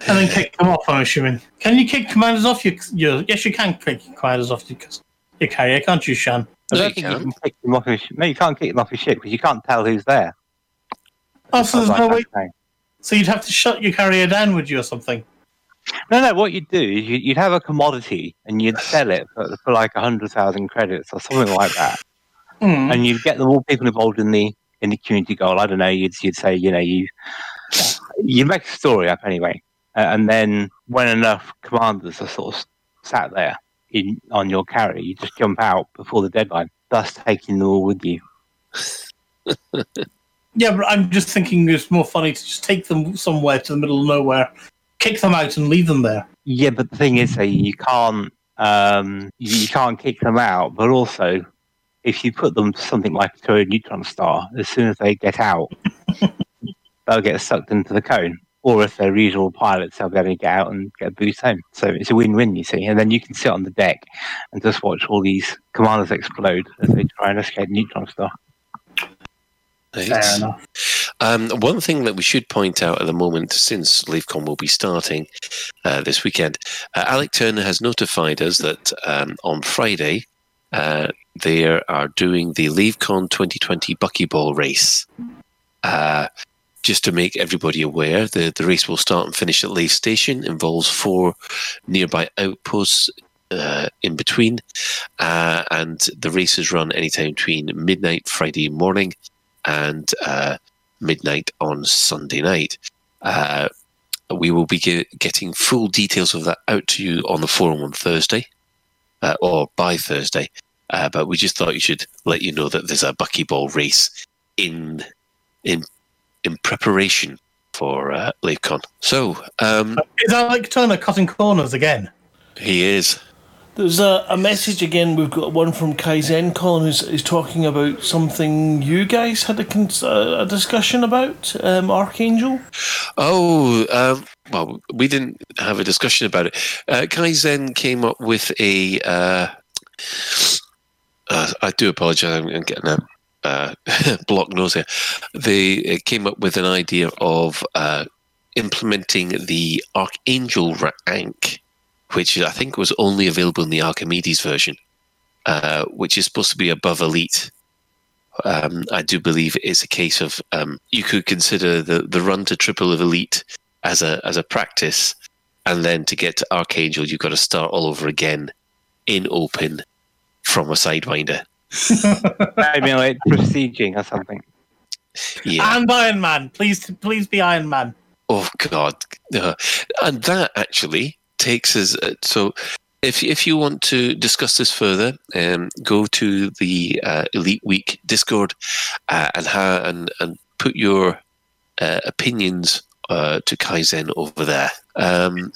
And then kick them off. I'm assuming. Can you kick commanders off your? your yes, you can kick commanders off your, your carrier, can't you, Shan? I don't think you can kick them off. Your sh- no, you can't kick them off your ship because you can't tell who's there. Oh, so there's Like no way. thing. So you'd have to shut your carrier down, would you, or something? No, no. What you'd do is you- you'd have a commodity and you'd sell it for, for like a hundred thousand credits or something like that, Hmm. and you'd get them all people involved in the in the community goal. I don't know. You'd you'd say you know you you make a story up anyway, and then when enough commanders are sort of sat there in on your carrier, you just jump out before the deadline, thus taking them all with you. Yeah, but I'm just thinking it's more funny to just take them somewhere to the middle of nowhere, kick them out, and leave them there. Yeah, but the thing is, uh, you can't um, you, you can't kick them out. But also, if you put them to something like to a neutron star, as soon as they get out, they'll get sucked into the cone. Or if they're regional pilots, they'll be able to get out and get a boost home. So it's a win-win, you see. And then you can sit on the deck and just watch all these commanders explode as they try and escape neutron star. Right. Um, one thing that we should point out at the moment, since LaveCon will be starting uh, this weekend, uh, Alec Turner has notified us that um, on Friday uh, they are doing the LaveCon 2020 Buckyball race. Just to make everybody aware, the, the race will start and finish at Lave Station, involves four nearby outposts uh, in between, uh, and the race is run anytime between midnight Friday morning and uh, midnight on Sunday night. Uh, we will be ge- getting full details of that out to you on the forum on Thursday uh, or by Thursday. Uh, but we just thought you should let you know that there's a buckyball race in in in preparation for uh, LaveCon. So um, Is that like Turner cutting corners again? he is. There's a, a message again. We've got one from Kaizen Colin who's, who's talking about something you guys had a, cons- uh, a discussion about, um, Archangel. Oh, um, well, we didn't have a discussion about it. Uh, Kaizen came up with a. Uh, uh, I do apologize. I'm, I'm getting a uh, block here. They came up with an idea of uh, implementing the Archangel rank, which I think was only available in the Archimedes version, uh, which is supposed to be above Elite. Um, I do believe it's a case of um, you could consider the, the run to triple of Elite as a as a practice, and then to get to Archangel, you've got to start all over again in open from a sidewinder. Maybe like prestiging or something. Yeah. And Iron Man. Please, please be Iron Man. Oh God! Uh, and that actually takes us. Uh, so, if if you want to discuss this further, um, go to the uh, Elite Week Discord uh, and ha- and and put your uh, opinions uh, to Kaizen over there. Um,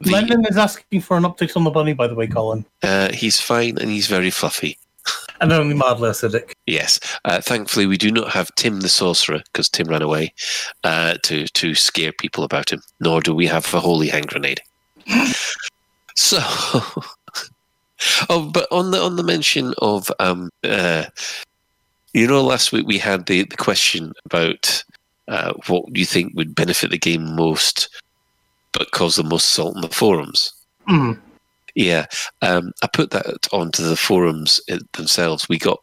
the- Lennon is asking for an update on the bunny, by the way, Colin. uh, he's fine and he's very fluffy. And only mildly acidic. Yes. Uh, thankfully, we do not have Tim the Sorcerer because Tim ran away uh, to to scare people about him. Nor do we have a holy hand grenade. so, oh, but on the on the mention of um, uh, you know, last week we had the, the question about uh, what you think would benefit the game most, but cause the most salt in the forums. Mm. Yeah, um, I put that onto the forums uh, themselves. We got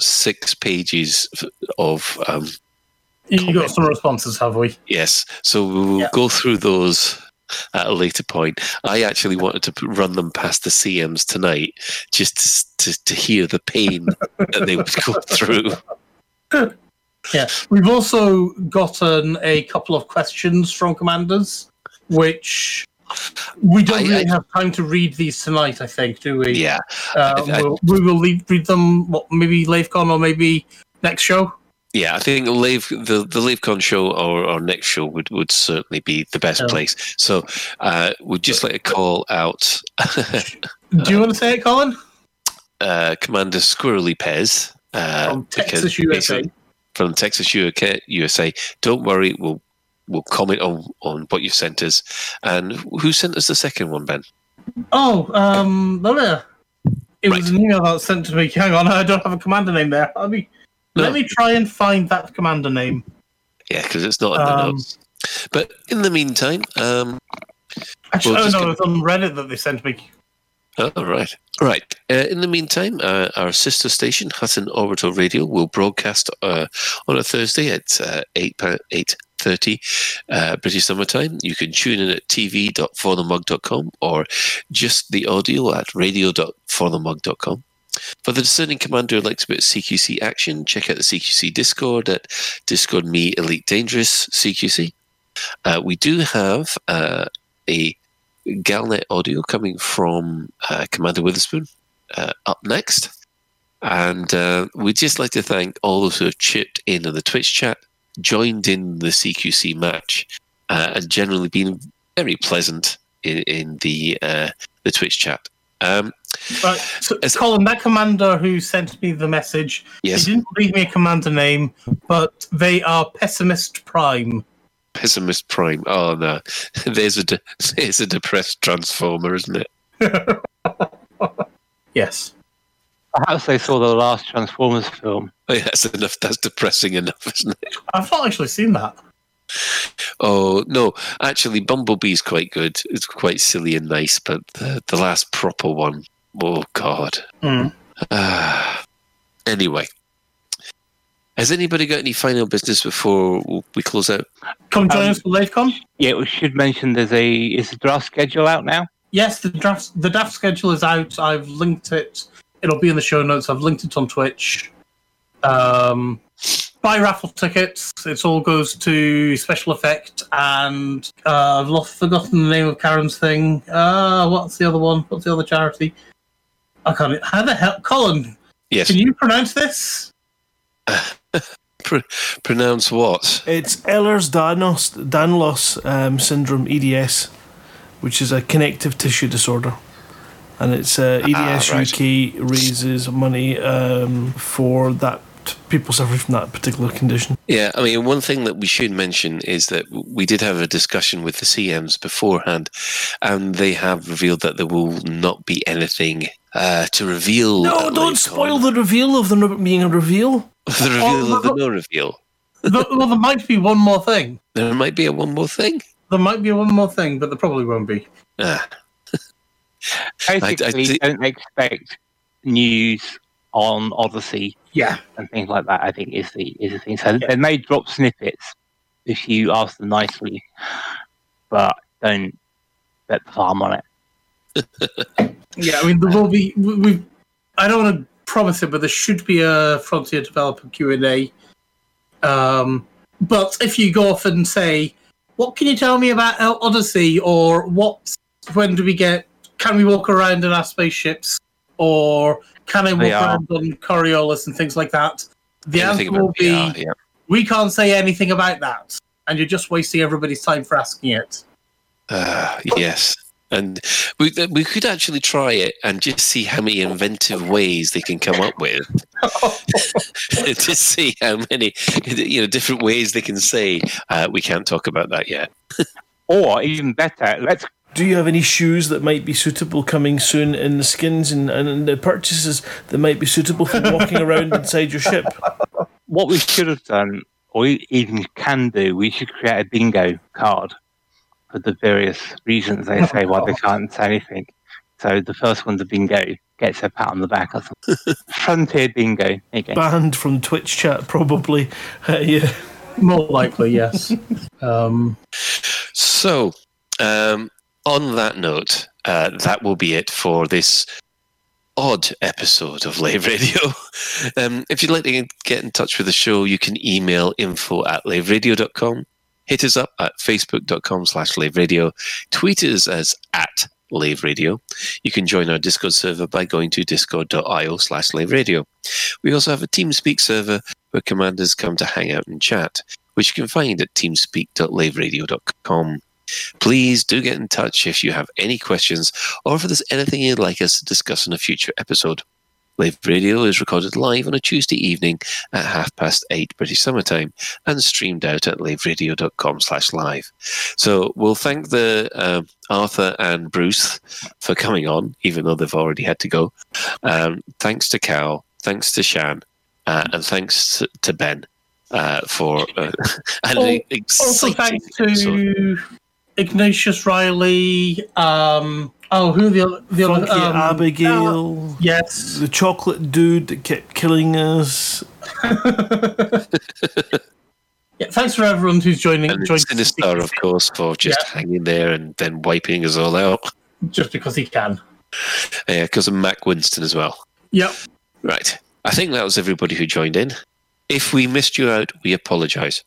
six pages of um, You got some responses, have we? yes, so we will go through those at a later point. I actually wanted to run them past the CMs tonight, just to to, to hear the pain that they would go through. Yeah. We've also gotten a couple of questions from commanders, which we don't I- really I- have time to read these tonight, I think, do we? Yeah, Uh, I- we'll, we will leave, read them, what, maybe LaveCon or maybe next show? Yeah, I think Lave, the the LaveCon show or, or next show would, would certainly be the best place. So uh, we'd just like to call out Do you want to say it, Colin? uh, Commander Squirrely Pez uh, From Texas, USA. From Texas, UK, USA. Don't worry, we'll we'll comment on, on what you've sent us. And who sent us the second one, Ben? Oh, um, no, no. It was an email that was sent to me. Hang on, I don't have a commander name there. Let me, let me try and find that commander name. Yeah, because it's not in the Um, notes. But in the meantime, um, Actually, we'll oh no, it's on Reddit that they sent me. Oh, right. Right. Uh, in the meantime, uh, our sister station, Hutton Orbital Radio, will broadcast uh, on a Thursday at uh, 8, pa- 8.30 uh, British Summer Time. You can tune in at tv.forthemug.com or just the audio at radio.forthemug.com. For the discerning commander who likes a bit of CQC action, check out the CQC Discord at Discord Me Elite Dangerous CQC. Uh, we do have uh, a Galnet audio coming from uh, Commander Witherspoon uh, up next. And uh, we'd just like to thank all those who have chipped in on the Twitch chat, joined in the CQC match, uh, and generally been very pleasant in, in the uh, the Twitch chat. Um, Right, so, Colin, that commander who sent me the message, Yes. he didn't leave me a commander name, but they are Pessimist Prime. Pessimist Prime. Oh no, there's a de- there's a depressed transformer, isn't it? Yes. Perhaps they saw the last Transformers film. Oh, yeah, that's enough. That's depressing enough, isn't it? I've not actually seen that. Oh no, actually, Bumblebee's quite good. It's quite silly and nice, but the, the last proper one, oh god. Mm. Ah. anyway, has anybody got any final business before we close out? Come join Um, us for LaveCon. Yeah, we should mention there's a is the draft schedule out now. Yes, the draft the draft schedule is out. I've linked it. It'll be in the show notes. I've linked it on Twitch. Um, buy raffle tickets. It all goes to special effect, and uh, I've lost, forgotten the name of Karen's thing. Uh, what's the other one? What's the other charity? I can't. How the hell, Colin? Yes. Can you pronounce this? Pr- pronounce what? It's Ehlers-Danlos Danlos um, syndrome (EDS), which is a connective tissue disorder, and it's uh, EDS Ah, right. UK raises money um, for that people suffering from that particular condition. Yeah, I mean, one thing that we should mention is that we did have a discussion with the CMs beforehand, and they have revealed that there will not be anything uh, to reveal. No, don't LaveCon. spoil the reveal of there not being a reveal. the reveal of the no reveal. Th- well, there might be one more thing. There might be a one more thing. There might be one more thing, but there probably won't be. Ah, Basically, thi- don't expect news on Odyssey Yeah. and things like that. I think is the is the thing. So they may drop snippets if you ask them nicely, but don't bet the farm on it. Yeah, I mean, there will be. We, we I don't want to promise it, but there should be a Frontier developer Q and A. Um, but if you go off and say, "What can you tell me about Odyssey?" or "What? When do we get? Can we walk around in our spaceships?" or "Can I walk VR. around on Coriolis?" and things like that. The Anything answer will be, VR, yeah. "We can't say anything about that," and you're just wasting everybody's time for asking it. Uh, yes. And we, we could actually try it and just see how many inventive ways they can come up with. to see how many you know different ways they can say uh, we can't talk about that yet. Or even better, let's Do you have any shoes that might be suitable coming soon in the skins and, and the purchases that might be suitable for walking around inside your ship? what we should have done, or even can do, we should create a bingo card for the various reasons they say why they can't say anything. So the first one's a bingo, gets a pat on the back or something. Frontier bingo. There. Banned from Twitch chat, probably. Uh, yeah. More likely, yes. um, So, um, on that note, uh, that will be it for this odd episode of Lave Radio. Um, if you'd like to get in touch with the show, you can email info at laveradio.com. Hit us up at facebook.com slash laveradio. Tweet us as at Lave Radio. You can join our Discord server by going to discord.io slash Lave Radio. We also have a TeamSpeak server where commanders come to hang out and chat, which you can find at teamspeak.laveradio.com. Please do get in touch if you have any questions or if there's anything you'd like us to discuss in a future episode. Lave Radio is recorded live on a Tuesday evening at half past eight British summertime and streamed out at laveradio.com slash live. So we'll thank the uh, Arthur and Bruce for coming on, even though they've already had to go. Um, thanks to Cal, thanks to Shan, uh, and thanks to, to Ben uh, for uh, an Al- exciting also, thanks episode. To Ignatius Riley. Um, oh, who the other? The other um, Abigail. uh, yes. The chocolate dude that kept killing us. Yeah, thanks for everyone who's joining. And joined Sinistar, of course, for just Yeah. hanging there and then wiping us all out. just because he can. Yeah, because of Mac Winston as well. Yep. Right. I think that was everybody who joined in. If we missed you out, we apologise.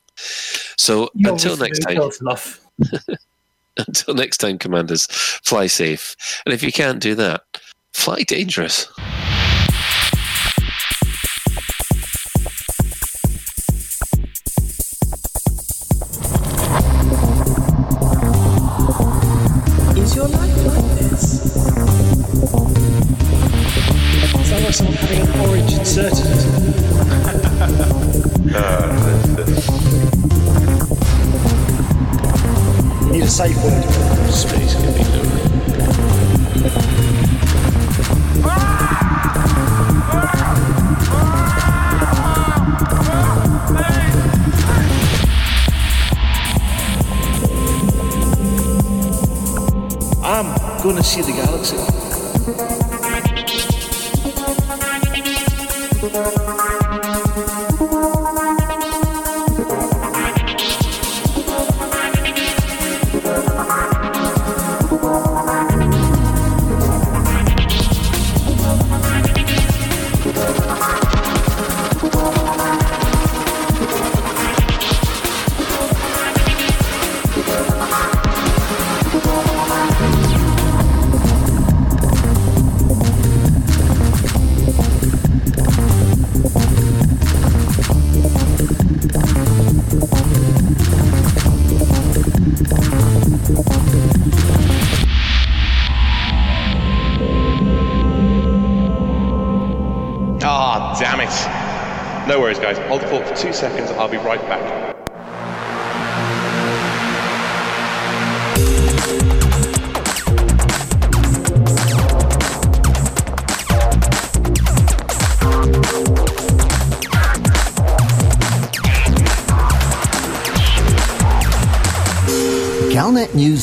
So You until next time, tell us enough. until next time, commanders, fly safe. And if you can't do that, fly dangerous. See the galaxy.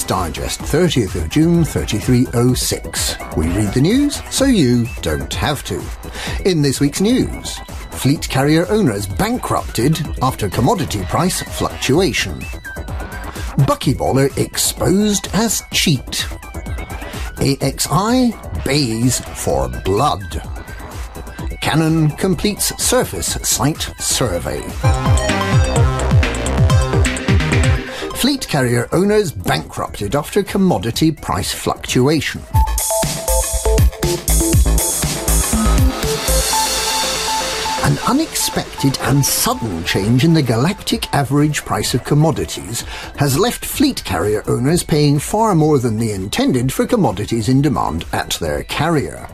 Digest, 30th of June 3306. We read the news so you don't have to. In this week's news, fleet carrier owners bankrupted after commodity price fluctuation. Buckyballer exposed as cheat. AXI bays for blood. Canon completes surface site survey. Fleet carrier owners bankrupted after commodity price fluctuation. An unexpected and sudden change in the galactic average price of commodities has left fleet carrier owners paying far more than they intended for commodities in demand at their carrier.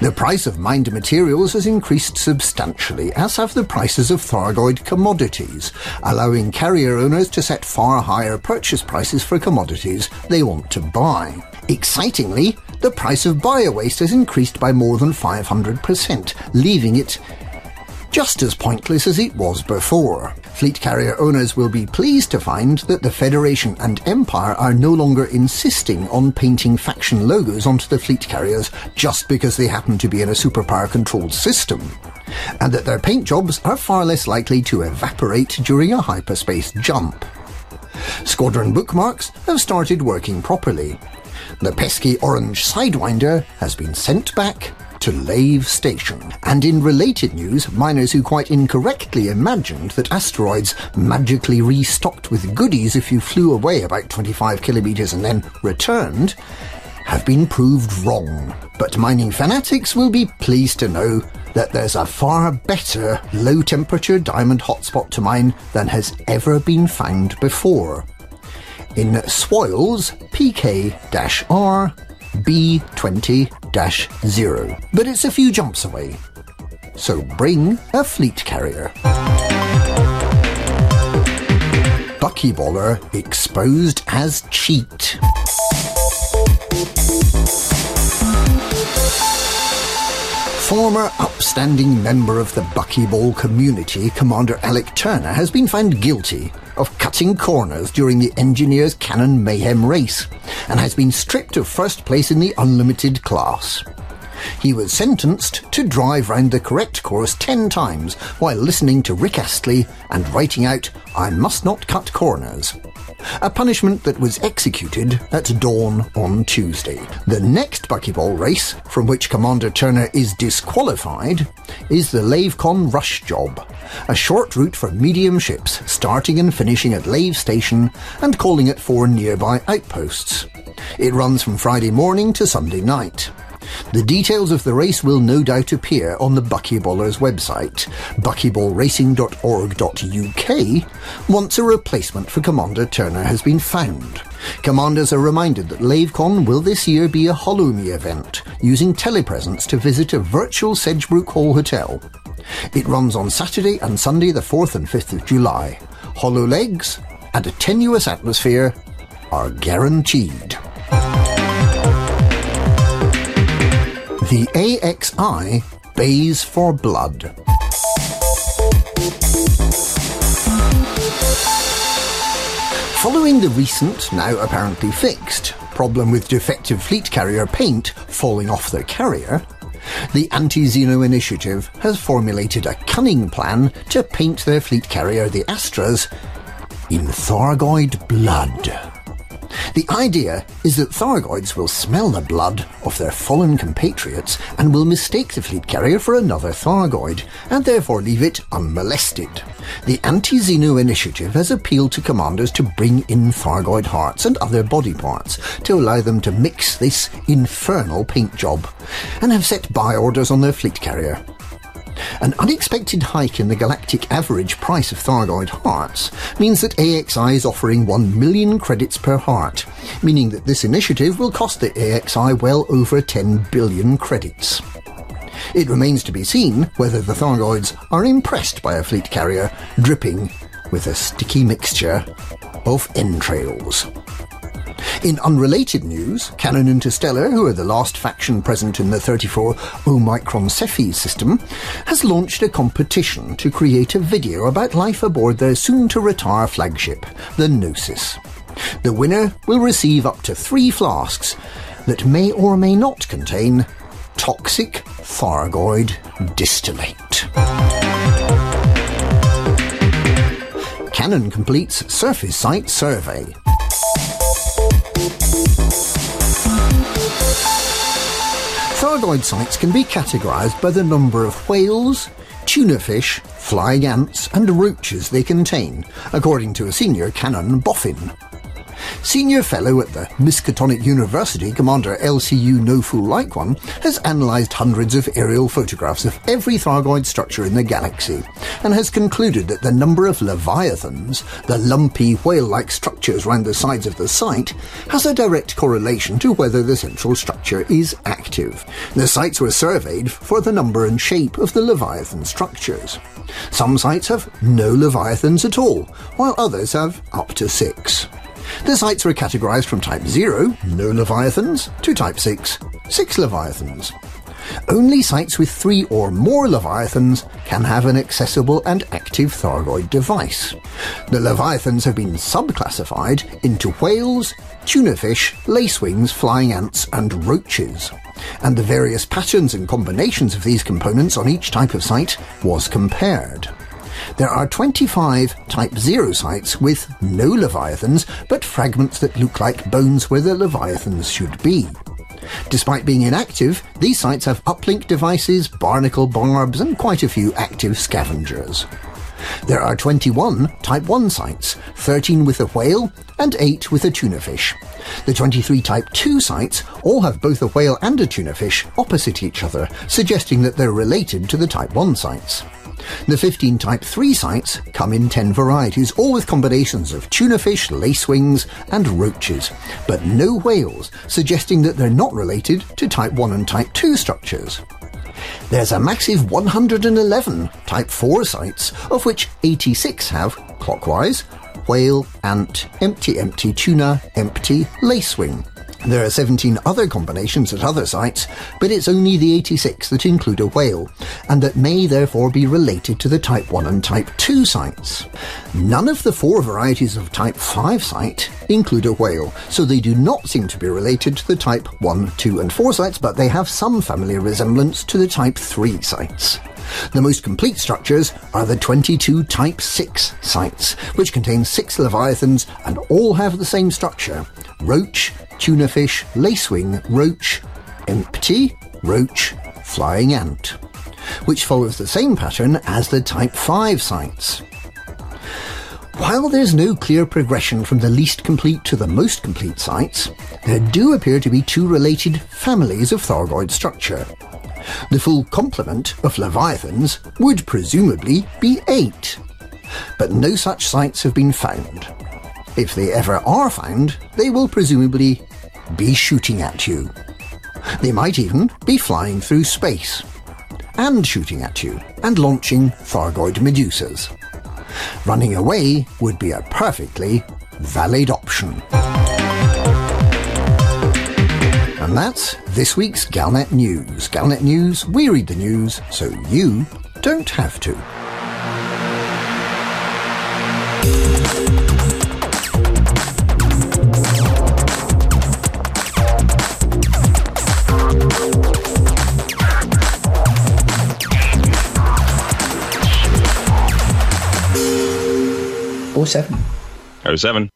The price of mined materials has increased substantially, as have the prices of Thargoid commodities, allowing carrier owners to set far higher purchase prices for commodities they want to buy. Excitingly, the price of biowaste has increased by more than 500%, leaving it just as pointless as it was before. Fleet carrier owners will be pleased to find that the Federation and Empire are no longer insisting on painting faction logos onto the fleet carriers just because they happen to be in a superpower controlled system, and that their paint jobs are far less likely to evaporate during a hyperspace jump. Squadron bookmarks have started working properly. The pesky orange Sidewinder has been sent back to Lave Station. And in related news, miners who quite incorrectly imagined that asteroids magically restocked with goodies if you flew away about 25 kilometres and then returned have been proved wrong. But mining fanatics will be pleased to know that there's a far better low temperature diamond hotspot to mine than has ever been found before. In Swoils PK R B20 0. But it's a few jumps away. So bring a fleet carrier. Buckyballer exposed as cheat. Former upstanding member of the Buckyball community, Commander Alec Turner, has been found guilty of cutting corners during the Engineers Cannon Mayhem race and has been stripped of first place in the Unlimited class. He was sentenced to drive round the correct course ten times while listening to Rick Astley and writing out, I must not cut corners. A punishment that was executed at dawn on Tuesday. The next Buckyball race, from which Commander Turner is disqualified, is the Lavecon Rush Job, a short route for medium ships starting and finishing at Lave Station and calling at four nearby outposts. It runs from Friday morning to Sunday night. The details of the race will no doubt appear on the Buckyballers website, buckyballracing.org.uk, once a replacement for Commander Turner has been found. Commanders are reminded that LaveCon will this year be a Hollow event, using telepresence to visit a virtual Sedgebrook Hall hotel. It runs on Saturday and Sunday, the 4th and 5th of July. Hollow legs and a tenuous atmosphere are guaranteed. The AXI bays for blood. Following the recent, now apparently fixed, problem with defective fleet carrier paint falling off their carrier, the Anti-Xeno Initiative has formulated a cunning plan to paint their fleet carrier, the Astras, in Thargoid blood. The idea is that Thargoids will smell the blood of their fallen compatriots and will mistake the fleet carrier for another Thargoid, and therefore leave it unmolested. The Anti-Xeno Initiative has appealed to commanders to bring in Thargoid hearts and other body parts to allow them to mix this infernal paint job, and have set buy orders on their fleet carrier. An unexpected hike in the galactic average price of Thargoid hearts means that AXI is offering 1 million credits per heart, meaning that this initiative will cost the AXI well over 10 billion credits. It remains to be seen whether the Thargoids are impressed by a fleet carrier dripping with a sticky mixture of entrails. In unrelated news, Canon Interstellar, who are the last faction present in the 34 Omicron Cephei system, has launched a competition to create a video about life aboard their soon-to-retire flagship, the Gnosis. The winner will receive up to three flasks that may or may not contain toxic Thargoid distillate. Canon completes surface site survey. Thargoid sites can be categorized by the number of whales, tuna fish, flying ants, and roaches they contain, according to a senior canon boffin. Senior fellow at the Miskatonic University, Commander LCU No Fool Like One, has analysed hundreds of aerial photographs of every Thargoid structure in the galaxy, and has concluded that the number of leviathans, the lumpy whale-like structures round the sides of the site, has a direct correlation to whether the central structure is active. The sites were surveyed for the number and shape of the leviathan structures. Some sites have no leviathans at all, while others have up to six. The sites were categorized from type 0, no leviathans, to type 6, 6 leviathans. Only sites with three or more leviathans can have an accessible and active Thargoid device. The leviathans have been subclassified into whales, tuna fish, lacewings, flying ants, and roaches. And the various patterns and combinations of these components on each type of site was compared. There are 25 Type 0 sites with no Leviathans, but fragments that look like bones where the Leviathans should be. Despite being inactive, these sites have uplink devices, barnacle barbs, and quite a few active scavengers. There are 21 Type 1 sites, 13 with a whale, and 8 with a tuna fish. The 23 Type 2 sites all have both a whale and a tuna fish opposite each other, suggesting that they're related to the Type 1 sites. The 15 Type 3 sites come in 10 varieties, all with combinations of tuna fish, lacewings, and roaches, but no whales, suggesting that they're not related to Type 1 and Type 2 structures. There's a massive 111 Type 4 sites, of which 86 have, clockwise, whale, ant, empty, empty, tuna, empty, lacewing. There are 17 other combinations at other sites, but it's only the 86 that include a whale, and that may therefore be related to the Type 1 and Type 2 sites. None of the four varieties of Type 5 site include a whale, so they do not seem to be related to the Type 1, 2 and 4 sites, but they have some family resemblance to the Type 3 sites. The most complete structures are the 22 Type 6 sites, which contain six leviathans and all have the same structure roach, tuna fish, lacewing, roach, empty, roach, flying ant, which follows the same pattern as the Type 5 sites. While there's no clear progression from the least complete to the most complete sites, there do appear to be two related families of Thargoid structure. The full complement of Leviathans would presumably be eight, but no such sites have been found. If they ever are found, they will presumably be shooting at you. They might even be flying through space and shooting at you and launching Thargoid Medusas. Running away would be a perfectly valid option. And that's this week's Galnet News. Galnet News, we read the news so you don't have to. Oh seven. Oh seven.